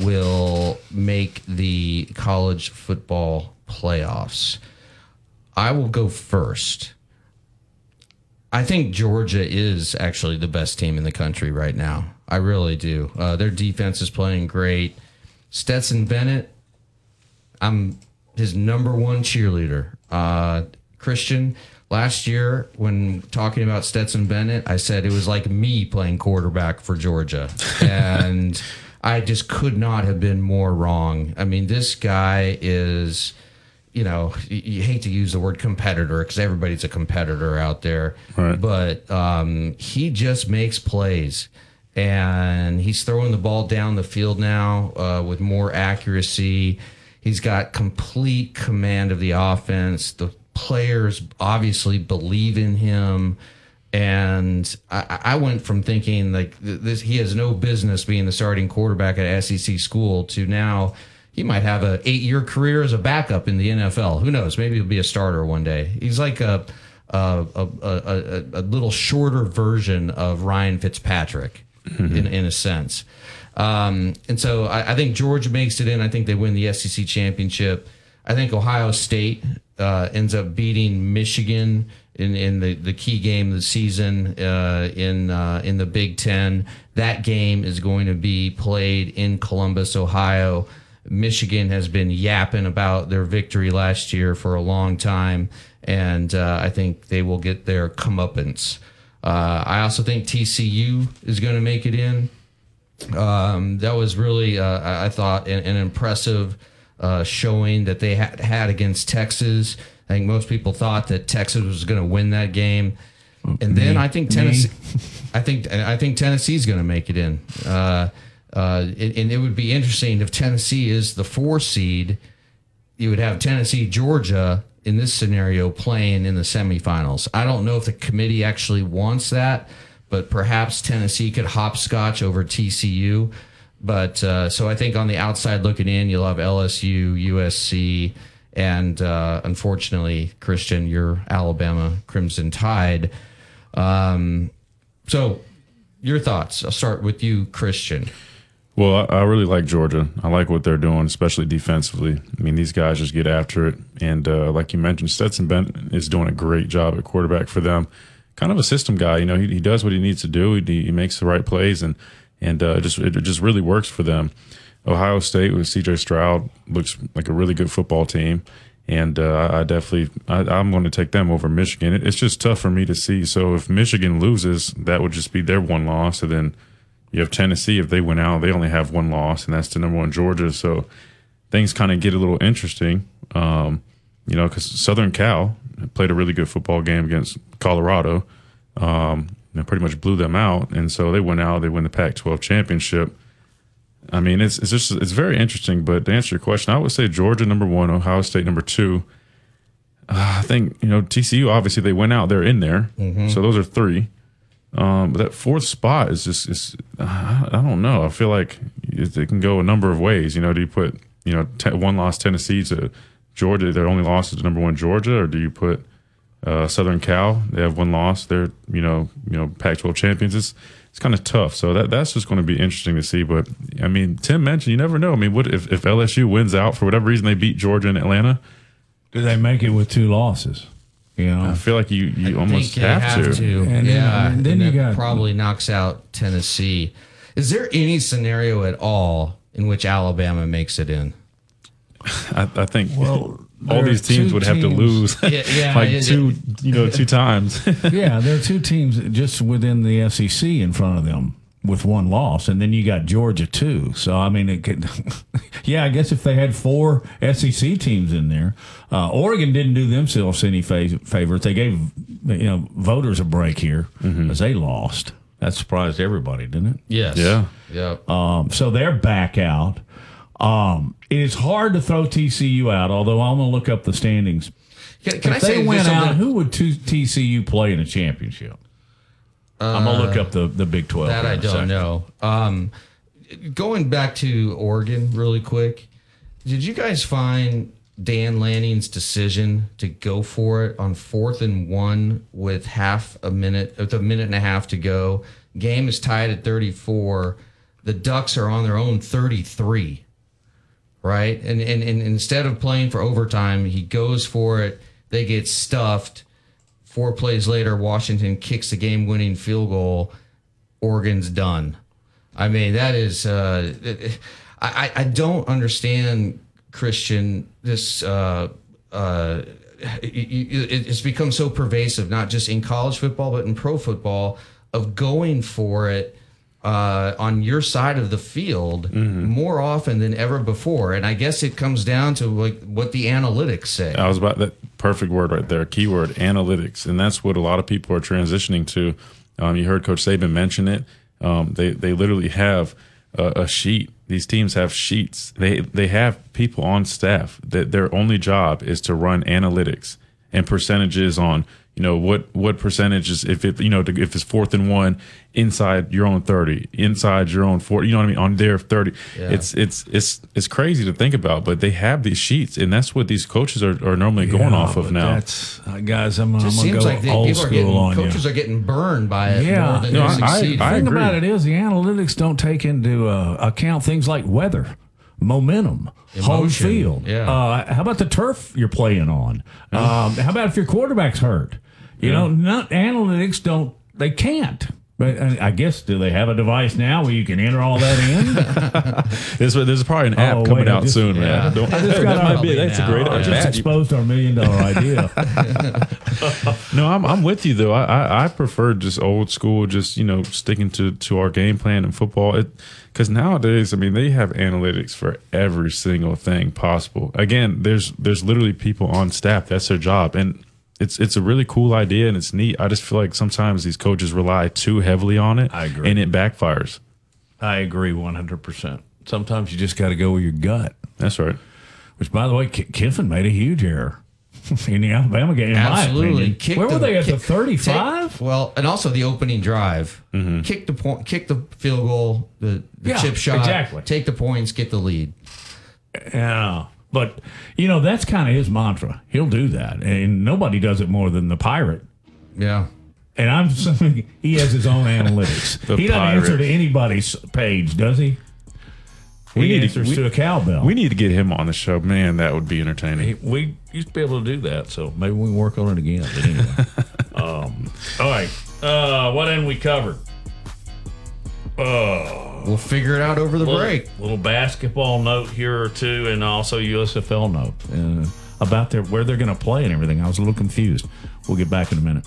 will make the college football playoffs? I will go first. I think Georgia is actually the best team in the country right now. I really do. Uh, their defense is playing great. Stetson Bennett, I'm his number one cheerleader. Uh, Christian, last year when talking about Stetson Bennett, I said it was like me playing quarterback for Georgia. [LAUGHS] And I just could not have been more wrong. I mean, this guy is you know, you, hate to use the word competitor because everybody's a competitor out there, but um, he just makes plays. And he's throwing the ball down the field now uh, with more accuracy. He's got complete command of the offense. The players obviously believe in him. And I, I went from thinking like this, he has no business being the starting quarterback at SEC school to now he might have a eight year career as a backup in the NFL. Who knows? Maybe he'll be a starter one day. He's like a a, a, a, a little shorter version of Ryan Fitzpatrick in, in a sense. Um, and so I, I think Georgia makes it in. I think they win the SEC championship. I think Ohio State uh, ends up beating Michigan in, in the, the key game of the season uh, in uh, in the Big Ten. That game is going to be played in Columbus, Ohio. Michigan has been yapping about their victory last year for a long time, and uh, I think they will get their comeuppance. Uh, I also think TCU is going to make it in. Um, that was really, uh, I thought, an, an impressive uh, showing that they had, had against Texas. I think most people thought that Texas was going to win that game, and then Me. I think Tennessee. [LAUGHS] I think I think Tennessee's going to make it in. Uh, uh, and, and it would be interesting if Tennessee is the four seed. You would have Tennessee, Georgia in this scenario playing in the semifinals. I don't know if the committee actually wants that, but perhaps Tennessee could hopscotch over TCU. But uh, so I think on the outside looking in, you'll have LSU, USC, and uh, unfortunately, Christian, your Alabama Crimson Tide. Um, so, your thoughts? I'll start with you, Christian. Well, I, I really like Georgia. I like what they're doing, especially defensively. I mean, these guys just get after it. And uh, like you mentioned, Stetson Bennett is doing a great job at quarterback for them. Kind of a system guy. You know, he, he does what he needs to do. He, he makes the right plays, and and uh, just it just really works for them. Ohio State with C.J. Stroud looks like a really good football team, and uh, I definitely I, I'm going to take them over Michigan. It, it's just tough for me to see. So if Michigan loses, that would just be their one loss, and then you have Tennessee. If they win out, they only have one loss, and that's the number one Georgia. So things kind of get a little interesting, um, you know, because Southern Cal played a really good football game against Colorado. Um, and pretty much blew them out, and so they went out. They win the Pac-12 championship. I mean, it's it's just it's very interesting. But to answer your question, I would say Georgia number one, Ohio State number two. Uh, I think you know TCU. Obviously, they went out. They're in there, Mhm. so those are three. Um, but that fourth spot is just is I don't know. I feel like it, can go a number of ways. You know, do you put you know te- one loss Tennessee to Georgia? Their only loss is to number one Georgia, or do you put uh, Southern Cal? They have one loss. They're you know you know Pac-12 champions. It's it's kind of tough. So that that's just going to be interesting to see. But I mean, Tim mentioned you never know. I mean, what if if LSU wins out for whatever reason they beat Georgia and Atlanta? Do they make it with two losses? You know, I feel like you you almost think they have, to. And then- yeah, uh, and then and you that got- probably knocks out Tennessee. Is there any scenario at all in which Alabama makes it in? I, I think Well, [LAUGHS] all these teams two would have to lose [LAUGHS] Yeah, yeah, like it- two you know two [LAUGHS] times. yeah, there are two teams just within the SEC in front of them with one loss, and then you got Georgia too. So I mean, it could. [LAUGHS] yeah, I guess if they had four SEC teams in there, uh, Oregon didn't do themselves any fa- favors. They gave you know voters a break here as they lost. That surprised everybody, didn't it? Yes. Yeah. Yep. Um, so they're back out. Um, it is hard to throw TCU out, although I'm going to look up the standings. Can, can if I they say went this out, something? who would TCU play in a championship? I'm gonna look up the, the Big Twelve. That I don't know. Um, going back to Oregon really quick, did you guys find Dan Lanning's decision to go for it on fourth and one with half a minute, with a minute and a half to go? Game is tied at 34. The Ducks are on their own 33 right? And, and and instead of playing for overtime, he goes for it. They get stuffed. Four plays later, Washington kicks the game-winning field goal. Oregon's done. I mean, that is, uh, I, I don't understand Christian this. Uh, uh, it- it- it's become so pervasive, not just in college football, but in pro football, of going for it uh, on your side of the field more often than ever before. And I guess it comes down to like what the analytics say. I was about that perfect word right there, keyword analytics, and that's what a lot of people are transitioning to. Um, you heard Coach Saban mention it. Um, they they literally have a, a sheet. These teams have sheets. They they have people on staff that their only job is to run analytics and percentages on you know what what percentages if it you know if it's fourth and one inside your own 30 inside your own 40 you know what i mean on their 30 Yeah. it's it's it's it's crazy to think about but they have these sheets and that's what these coaches are, are normally going Yeah, off of now That's uh, guys. I'm, I'm gonna seems go like they, old people are school getting on coaches you. are getting burned by it Yeah, more than No, they're I- succeeding. I The thing agree. about it is the analytics don't take into uh, account things like weather. momentum, home Emotion, field. yeah. Uh, how about the turf you're playing on? Um, how about if your quarterback's hurt? You know, not analytics don't they can't. But I guess do they have a device now where you can enter all that in? [LAUGHS] There's, there's probably an app Oh, coming wait, out just- soon, yeah. man. Don't, I just got that might be that's a great I just bad- exposed our million dollar idea. [LAUGHS] no, I'm I'm with you though. I, I I prefer just old school, just you know sticking to to our game plan in football. It because nowadays, I mean, they have analytics for every single thing possible. Again, there's there's literally people on staff that's their job, and it's it's a really cool idea and it's neat. I just feel like sometimes these coaches rely too heavily on it, I agree. and it backfires. I agree 100%. Sometimes you just got to go with your gut. That's right. Which, by the way, K- Kiffin made a huge error [LAUGHS] in the Alabama game. in my Absolutely. opinion. Where were the- they at the 35? take- well, and also the opening drive. Mm-hmm. Kick the point, kick the field goal, the, the Yeah, chip shot. exactly. Take the points, get the lead. Yeah. But, you know, that's kind of his mantra. He'll do that. And nobody does it more than the pirate. Yeah. And I'm assuming [LAUGHS] he has his own analytics. [LAUGHS] He doesn't pirate. answer to anybody's page, does he? We he need answers to, to, a cowbell. We need to get him on the show, man. That would be entertaining. we used to be able to do that, so maybe we can work on it again. But anyway, [LAUGHS] um, all right. Uh, what end we covered? Uh, We'll figure it out over the little, break. Little basketball note here or two, and also USFL note uh, about their where they're going to play and everything. I was a little confused. We'll get back in a minute.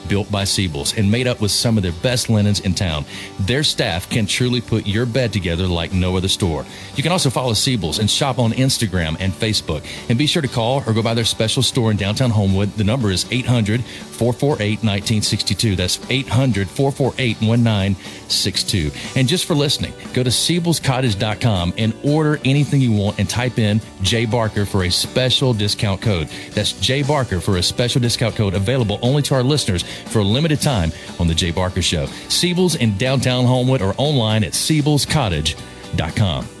Built by Seibel's and made up with some of their best linens in town. Their staff can truly put your bed together like no other store. You can also follow Seibel's and shop on Instagram and Facebook. And be sure to call or go by their special store in downtown Homewood. The number is 800 448 1962. That's 800 448 1962. And just for listening, go to Seibel'sCottage.com and order anything you want and type in J Barker for a special discount code. That's J Barker for a special discount code available only to our listeners for a limited time on The J Barker Show. Seibel's in downtown Homewood or online at Seibel'sCottage.com.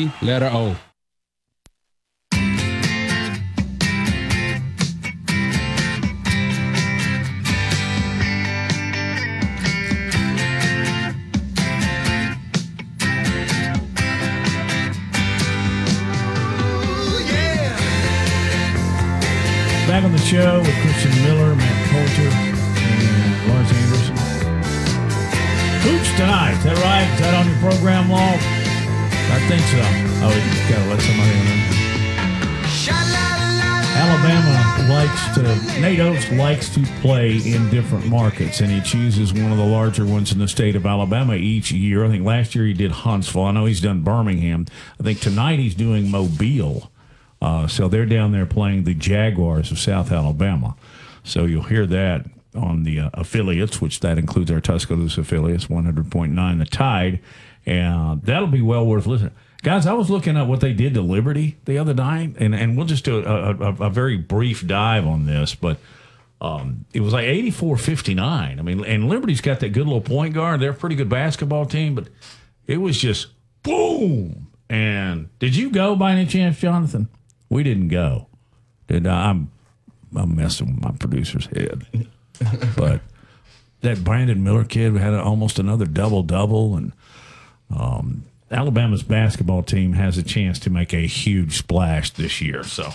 C letter O. Back on the show with Christian Miller, Matt Coulter, and Lars Anderson. Hoops tonight. Is that right? Is that on your program log? I think so. Oh, we gotta let somebody in. Alabama likes to, Nate Oats likes to play in different markets, and he chooses one of the larger ones in the state of Alabama each year. I think last year he did Huntsville. I know he's done Birmingham. I think tonight he's doing Mobile. Uh, so they're down there playing the Jaguars of South Alabama. So you'll hear that on the uh, affiliates, which that includes our Tuscaloosa affiliates, 100.9 The Tide. And that'll be well worth listening. Guys, I was looking at what they did to Liberty the other night, and, and we'll just do a, a, a very brief dive on this, but um, it was like 84 59. I mean, and Liberty's got that good little point guard. They're a pretty good basketball team, but it was just boom. And did you go by any chance, Jonathan? We didn't go. Did I? I'm, I'm messing with my producer's head. [LAUGHS] but that Brandon Miller kid had almost another double double, and um, Alabama's basketball team has a chance to make a huge splash this year. So,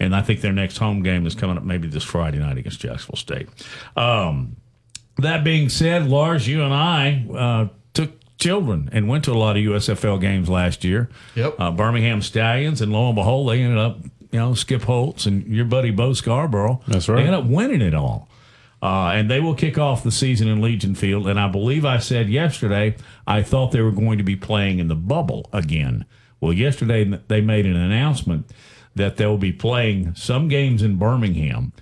and I think their next home game is coming up maybe this Friday night against Jacksonville State. Um, that being said, Lars, you and I uh, took children and went to a lot of USFL games last year. Yep. Uh, Birmingham Stallions, and lo and behold, they ended up, you know, Skip Holtz and your buddy Bo Scarborough. That's right. They ended up winning it all. Uh, and they will kick off the season in Legion Field. And I believe I said yesterday I thought they were going to be playing in the bubble again. Well, yesterday they made an announcement that they'll be playing some games in Birmingham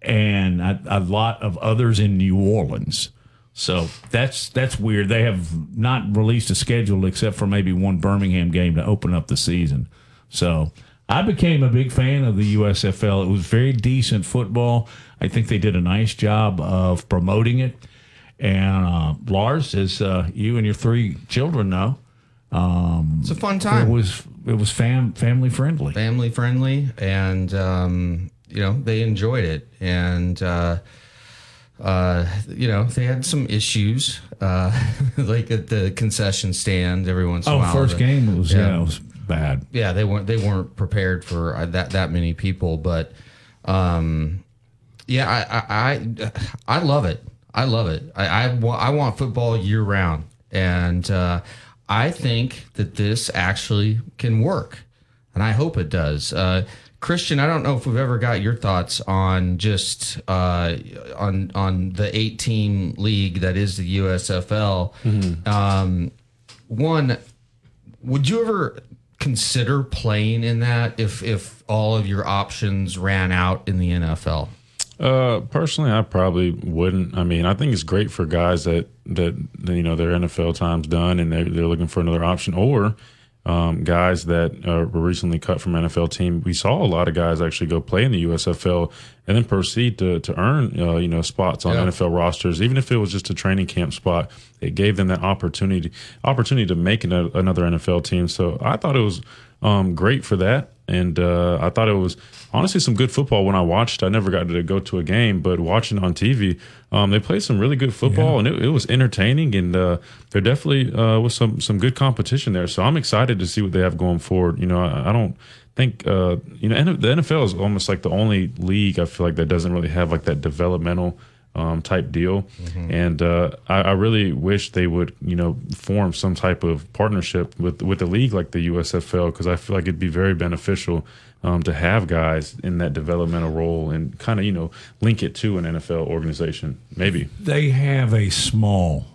and a, a lot of others in New Orleans. So that's that's weird. They have not released a schedule except for maybe one Birmingham game to open up the season. So I became a big fan of the USFL. It was very decent football. I think they did a nice job of promoting it. And uh, Lars, as uh, you and your three children know, um, It's a fun time. It was it was fam family friendly. family friendly, and um, you know they enjoyed it. And uh, uh, you know they had some issues, uh, [LAUGHS] like at the concession stand every once in a Oh, while. first game was yeah, it was bad. yeah, they weren't they weren't prepared for uh, that that many people, but um, yeah, I, I I I love it. I love it. I I, I want football year round, and uh, I think that this actually can work, and I hope it does. Uh, Christian, I don't know if we've ever got your thoughts on just uh, on on the eight team league that is the USFL. Um, one, would you ever consider playing in that if if all of your options ran out in the NFL? Uh, personally, I probably wouldn't. I mean, I think it's great for guys that that, you know their NFL time's done and they're they're looking for another option, or um, guys that uh, were recently cut from NFL team. We saw a lot of guys actually go play in the USFL and then proceed to to earn uh, you know spots on Yeah. NFL rosters, even if it was just a training camp spot. It gave them that opportunity opportunity to make an, another NFL team. So I thought it was um, great for that. and uh, I thought it was honestly some good football when I watched. I never got to go to a game, but watching on TV, um, they played some really good football, and it, it was entertaining. And uh, there definitely uh, was some some good competition there. So I'm excited to see what they have going forward. You know, I, I don't think uh, you know the NFL is almost like the only league I feel like that doesn't really have like that developmental um, type deal. And uh, I, I really wish they would, you know, form some type of partnership with with a league like the USFL because I feel like it'd be very beneficial um, to have guys in that developmental role and kind of, you know, link it to an NFL organization. Maybe. They have a small,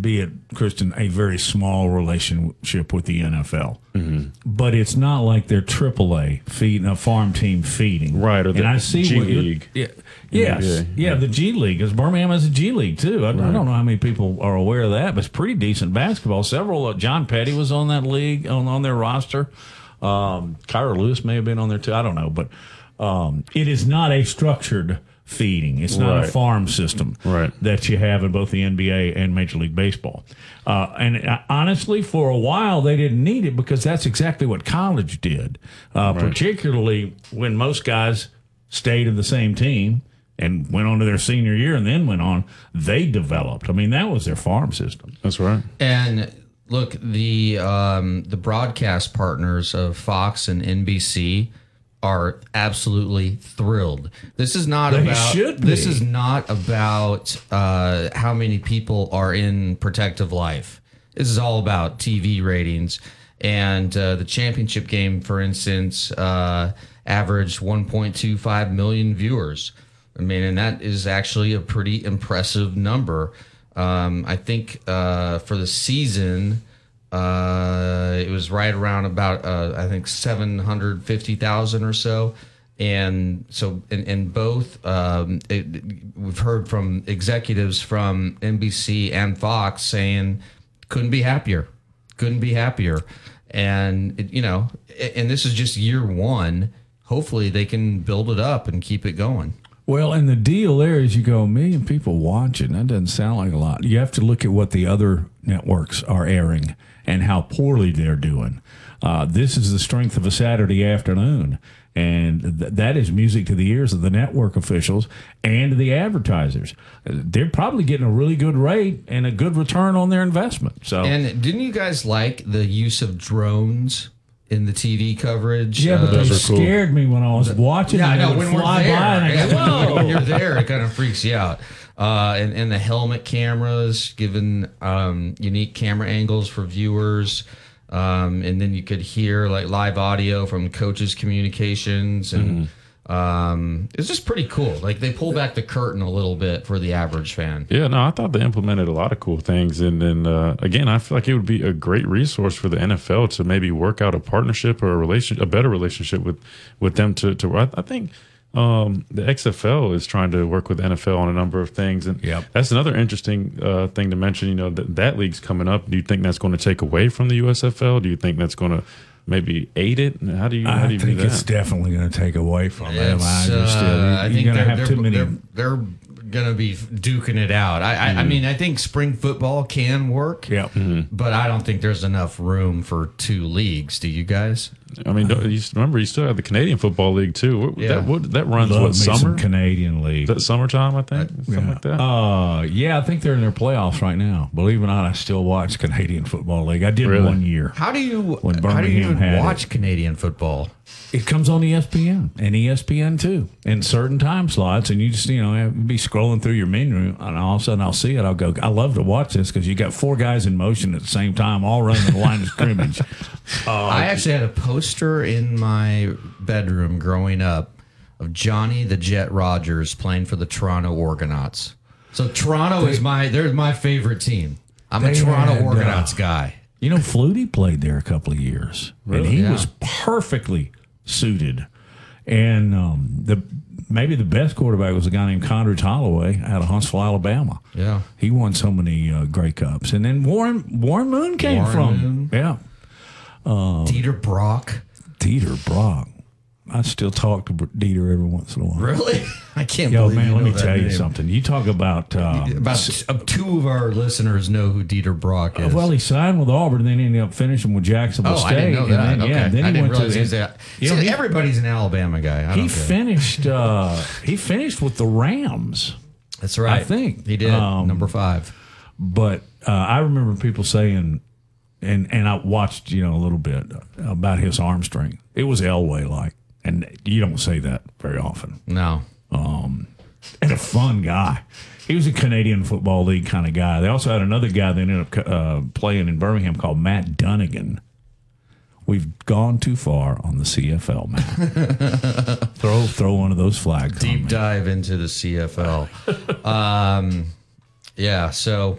be it Christian, a very small relationship with the NFL. Mm-hmm. But it's not like they're AAA feeding a farm team feeding, Right, or the and I see G League. Yeah, yes, NBA, yeah, the G League because Birmingham has a G League too. I, I don't know how many people are aware of that, but it's pretty decent basketball. Several, uh, John Petty was on that league on on their roster. Um, Kira Lewis may have been on there too. I don't know, but um, it is not a structured feeding. It's not a farm system Right. that you have in both the NBA and Major League Baseball. Uh, and uh, honestly, for a while, they didn't need it because that's exactly what college did, uh, Right. particularly when most guys stayed in the same team and went on to their senior year and then went on. They developed. I mean, that was their farm system. That's right. And look, the um, the broadcast partners of Fox and NBC are absolutely thrilled. This is not They about. should This is not about uh, how many people are in protective life. This is all about TV ratings. And uh, the championship game, for instance, uh, averaged 1.25 million viewers. I mean, and that is actually a pretty impressive number. Um, I think uh, for the season, uh, it was right around about uh, I think seven hundred fifty thousand or so. And so, in, in both, um, it, we've heard from executives from NBC and Fox saying, couldn't be happier, couldn't be happier. And, it, you know, and this is just year one. Hopefully, they can build it up and keep it going. Well, and the deal there is you go, a million people watching. That doesn't sound like a lot. You have to look at what the other networks are airing and how poorly they're doing. Uh, this is the strength of a Saturday afternoon. And th- that is music to the ears of the network officials and the advertisers. They're probably getting a really good rate and a good return on their investment. So, And didn't you guys like the use of drones in the TV coverage? yeah, but Uh, they scared me when I was watching. Yeah, I know. would When we're fly there, by and I yeah, go, when- whoa. you're there, it kind of freaks you out. Uh, and, and the helmet cameras, giving um, unique camera angles for viewers. Um, and then you could hear like live audio from coaches' communications, and um, it's just pretty cool. Like they pull back the curtain a little bit for the average fan. Yeah, no, I thought they implemented a lot of cool things, and then uh, again, I feel like it would be a great resource for the NFL to maybe work out a partnership or a relation, a better relationship with with them. To, to I, I think um, the XFL is trying to work with NFL on a number of things, and that's another interesting uh, thing to mention. You know, that that league's coming up. Do you think that's going to take away from the USFL? Do you think that's going to maybe aid it? How do you how I do you think do it's definitely going to take away from them. I It's, just, uh, I you're think going to they're, have too they're- many. They're, they're going to be duking it out. I, I, I Mhm. mean, I think spring football can work. Yeah. But I don't think there's enough room for two leagues. Do you guys? I mean, don't- you remember you still have the Canadian Football League too. What, Yeah. That what, that runs Love what summer? Canadian league. Is that summertime? I think something like that. Uh, yeah, I think they're in their playoffs right now. Believe it or not, I still watch Canadian Football League. I did Really? one year. How do you When how do you Birmingham even had it. watch Canadian football? It comes on ESPN and ESPN too in certain time slots, and you just you know be scrolling through your menu, and all of a sudden I'll see it. I'll go, I love to watch this because you got four guys in motion at the same time, all running the line of scrimmage. Uh, [LAUGHS] I actually had a poster in my bedroom growing up of Johnny the Jet Rodgers playing for the Toronto Argonauts. So Toronto is my they're my favorite team. I'm a They Toronto had, uh, Argonauts guy. You know, Flutie played there a couple of years, and he Yeah. was perfectly suited. And um, the maybe the best quarterback was a guy named Condredge Holloway out of Huntsville, Alabama. Yeah. he won so many uh, Grey Cups, and then Warren Warren Moon came Warren from Moon. yeah. Uh, Dieter Brock. Dieter Brock. I still talk to Dieter every once in a while. Really? [LAUGHS] I can't Yo, believe man, you let me tell you something. You talk about uh, About uh, two of our listeners know who Dieter Brock is. well, he signed with Auburn, and then he ended up finishing with Jacksonville oh, State. I didn't know that. Then, okay. Yeah, then I he went to he that. You See, he- everybody's an Alabama guy. I he finished. Uh, he finished with the Rams. That's right. I think He did. Number five. But uh, I remember people saying, and and I watched you know a little bit about his arm strength. It was Elway like, and you don't say that very often. No. Um, and a fun guy. He was a Canadian Football League kind of guy. They also had another guy that ended up uh, playing in Birmingham called Matt Dunnigan. We've gone too far on the CFL, man. [LAUGHS] throw throw one of those flags. Deep dive into the CFL. [LAUGHS] um, yeah. So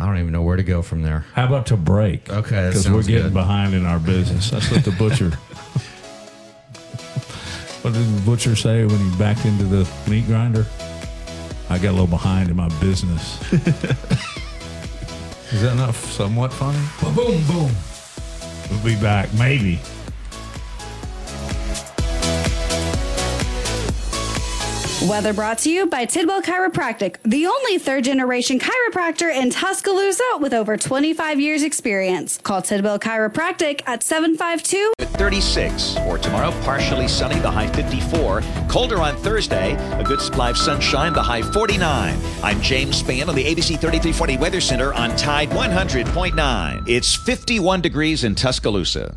I don't even know where to go from there. How about to break? Okay, because we're getting good. behind in our business. That's what the butcher. [LAUGHS] what did the butcher say when he backed into the meat grinder? I got a little behind in my business. [LAUGHS] Is that not somewhat funny? boom, boom. We'll be back, maybe. Weather brought to you by Tidwell Chiropractic, the only third generation chiropractor in Tuscaloosa with over 25 years experience. Call Tidwell Chiropractic at 752 36. Or tomorrow, partially sunny, the high 54. Colder on Thursday, a good supply of sunshine, the high 49. I'm James Spann on the ABC 3340 Weather Center on Tide 100.9. It's 51 degrees in Tuscaloosa.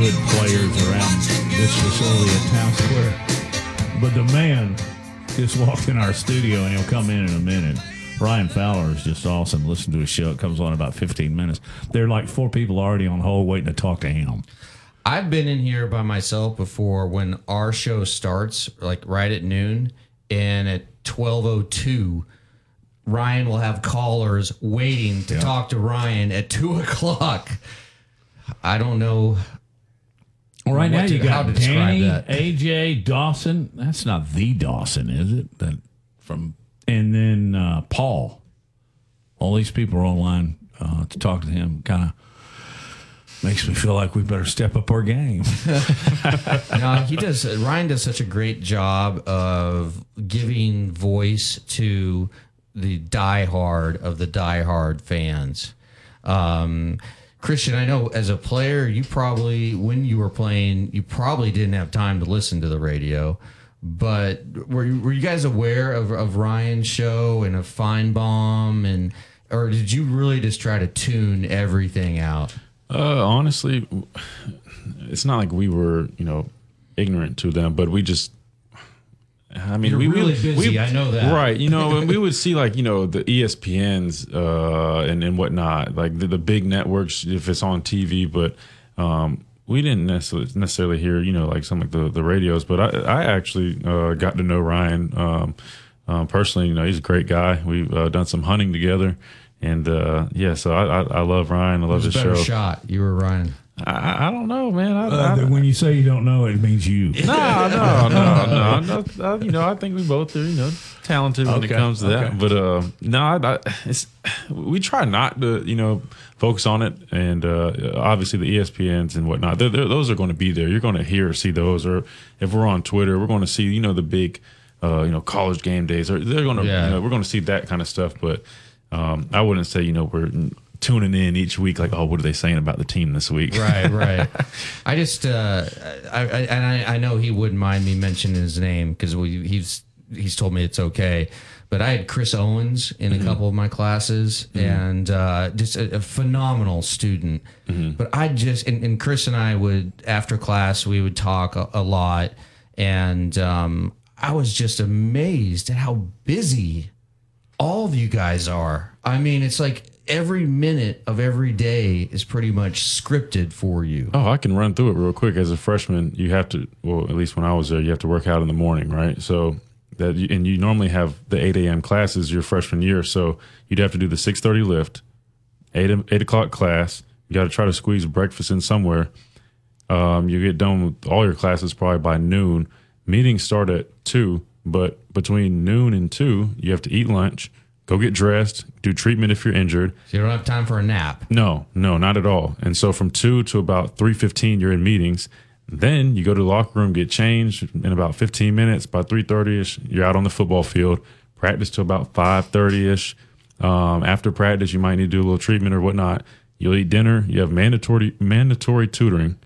Good players around this facility at Town Square. But the man just walked in our studio and he'll come in in a minute. Ryan Fowler is just awesome. Listen to his show. It comes on in about 15 minutes. There are like four people already on hold waiting to talk to him. I've been in here by myself before when our show starts, like right at noon, and at twelve oh two, Ryan will have callers waiting to talk to Ryan at two o'clock. I don't know. Well, right now to- you got to describe Danny. AJ, Dawson. That's not the Dawson, is it? That from and then uh, Paul. All these people are online uh, to talk to him. Kind of makes me feel like we better step up our game. [LAUGHS] no, he does. Ryan does such a great job of giving voice to the diehard of the diehard fans. Um, Christian, I know as a player, you probably when you were playing, you probably didn't have time to listen to the radio. But were you, were you guys aware of, of Ryan's show and of Finebaum and or did you really just try to tune everything out? Uh, honestly, it's not like we were, you know, ignorant to them, but we just. I mean, You're we really we- busy, we- I know that. right? You know, and we would see like you know [LAUGHS] the ESPNs uh, and and whatnot, like the, the big networks if it's on TV, but um, we didn't necessarily necessarily hear you know like some like the the radios. But I I actually uh, got to know Ryan um, um, personally. You know, he's a great guy. We've uh, done some hunting together, and uh, yeah, so I, I I love Ryan. I love his show. shot? You were Ryan? I, I don't know, man. I, Uh, I, when you say you don't know, it means you. [LAUGHS] no, no, no, no, no. You know, I think we both are, you know, talented when it comes to that. okay. But uh, no, I, I, it's, we try not to, you know, focus on it. And uh, obviously, the ESPNs and whatnot, they're, they're, those are going to be there. You're going to hear or see those. Or if we're on Twitter, we're going to see, you know, the big, uh, you know, college game days. Or they're going to, Yeah. you know, we're going to see that kind of stuff. But um, I wouldn't say, you know, we're tuning in each week like, oh, what are they saying about the team this week? right, [LAUGHS] right. I just, uh, I, I, and I, I know he wouldn't mind me mentioning his name because he's he's told me it's okay. But I had Chris Owens in a couple of my classes, and uh, just a, a phenomenal student. But I just, and, and Chris and I would after class we would talk a, a lot, and um, I was just amazed at how busy all of you guys are. I mean, it's like every minute of every day is pretty much scripted for you. Oh, I can run through it real quick. As a freshman, you have to, well, at least when I was there, you have to work out in the morning, right? So that, you, and you normally have the 8 a.m. classes your freshman year. So you'd have to do the 6:30 lift, eight eight o'clock class. You got to try to squeeze breakfast in somewhere. Um, you get done with all your classes probably by noon. Meetings start at two, but between noon and two, you have to eat lunch, go get dressed, do treatment if you're injured. So you don't have time for a nap. No, no, not at all. And so from two to about three fifteen, you're in meetings. Then you go to the locker room, get changed in about fifteen minutes. By three thirty ish, you're out on the football field. Practice till about five thirty ish. Um, after practice, you might need to do a little treatment or whatnot. You'll eat dinner. You have mandatory mandatory tutoring,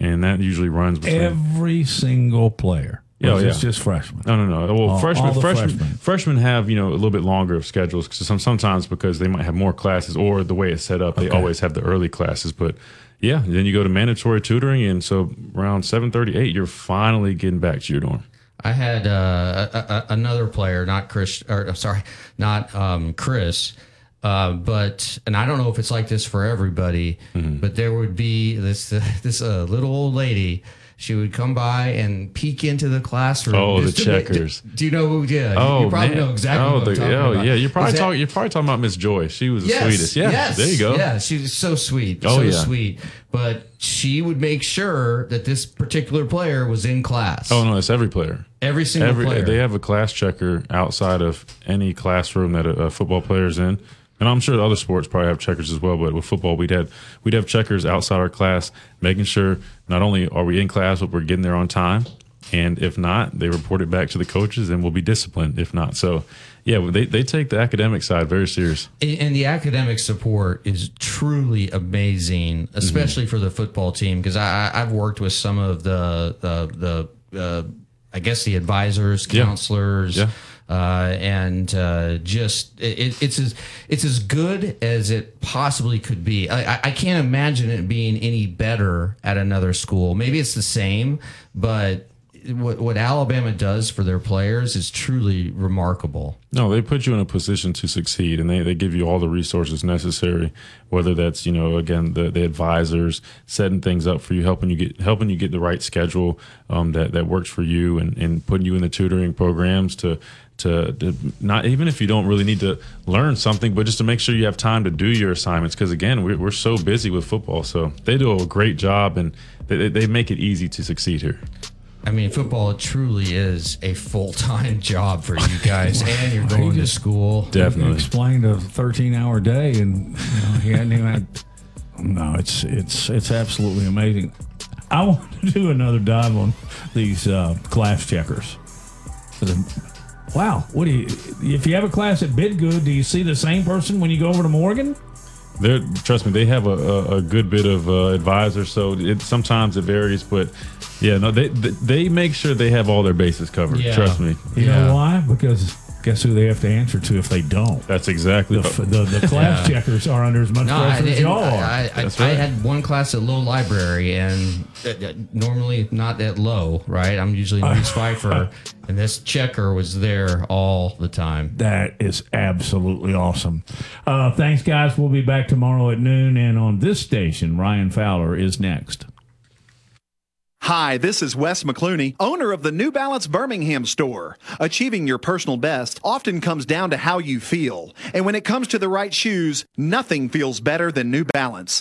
and that usually runs between Every single player. Yeah, Or yeah. this just freshmen. No, no, no. Well, All- freshmen, all freshmen, freshmen. freshmen have you know a little bit longer of schedules because some, sometimes because they might have more classes or the way it's set up, they always have the early classes. But yeah, then you go to mandatory tutoring, and so around seven thirty eight, you're finally getting back to your dorm. I had uh, a, a, another player, not Chris, or sorry, not um, Chris, uh, but and I don't know if it's like this for everybody, Mm-hmm. but there would be this [LAUGHS] this uh, little old lady. She would come by and peek into the classroom. Oh, the just to make- checkers. Do you know who? Yeah, oh, you probably man. know exactly oh, the- talking oh, about. yeah. You're probably talking. You're probably talking about Miss Joy. She was the Yes, sweetest. Yeah, yes, there you go. Yeah, she's so sweet. Oh, so yeah. sweet. But she would make sure that this particular player was in class. Oh no, it's every player. Every single player. They have a class checker outside of any classroom that a, a football is in, and I'm sure other sports probably have checkers as well. But with football, we'd have we'd have checkers outside our class, making sure not only are we in class, but we're getting there on time. And if not, they report it back to the coaches, and we'll be disciplined. If not, so yeah, they they take the academic side very serious. And the academic support is truly amazing, Mm-hmm. especially for the football team. Because I, I've worked with some of the the, the uh, I guess the advisors, Yeah. counselors, Yeah. Uh, and uh, just it, it's as it's as good as it possibly could be. I, I- can't imagine it being any better at another school. Maybe it's the same, but what, what Alabama does for their players is truly remarkable. No, they put you in a position to succeed, and they, they give you all the resources necessary. Whether that's you know again the, the advisors setting things up for you, helping you get helping you get the right schedule um, that that works for you, and, and putting you in the tutoring programs to, to to not even if you don't really need to learn something, but just to make sure you have time to do your assignments. Because again, we're, we're so busy with football, so they do a great job, and they, they make it easy to succeed here. I mean, football truly is a full time [LAUGHS] job for you guys, [LAUGHS] and you're going to school. Definitely explained a 13 hour day, and you know, he hadn't even had. No, it's it's it's absolutely amazing. I want to do another dive on these uh, class checkers. For the- Wow, what do you? If you have a class at Bidgood, do you see the same person when you go over to Morgan? They're trust me, they have a, a, a good bit of uh, advisors, so it sometimes it varies, but yeah, no, they they they make sure they have all their bases covered. Yeah. Trust me. You know why? Because guess who they have to answer to if they don't? That's exactly the the, the class Yeah. checkers are under as much No, I, pressure as y'all are. I, I, I had one class at low library, and uh, uh, normally not that low, right? I'm usually Reese [LAUGHS] Phifer, and this checker was there all the time. That is absolutely awesome. Uh, thanks, guys. We'll be back tomorrow at noon. And on this station, Ryan Fowler is next. Hi, this is Wes McClooney, owner of the New Balance Birmingham store. Achieving your personal best often comes down to how you feel. And when it comes to the right shoes, nothing feels better than New Balance.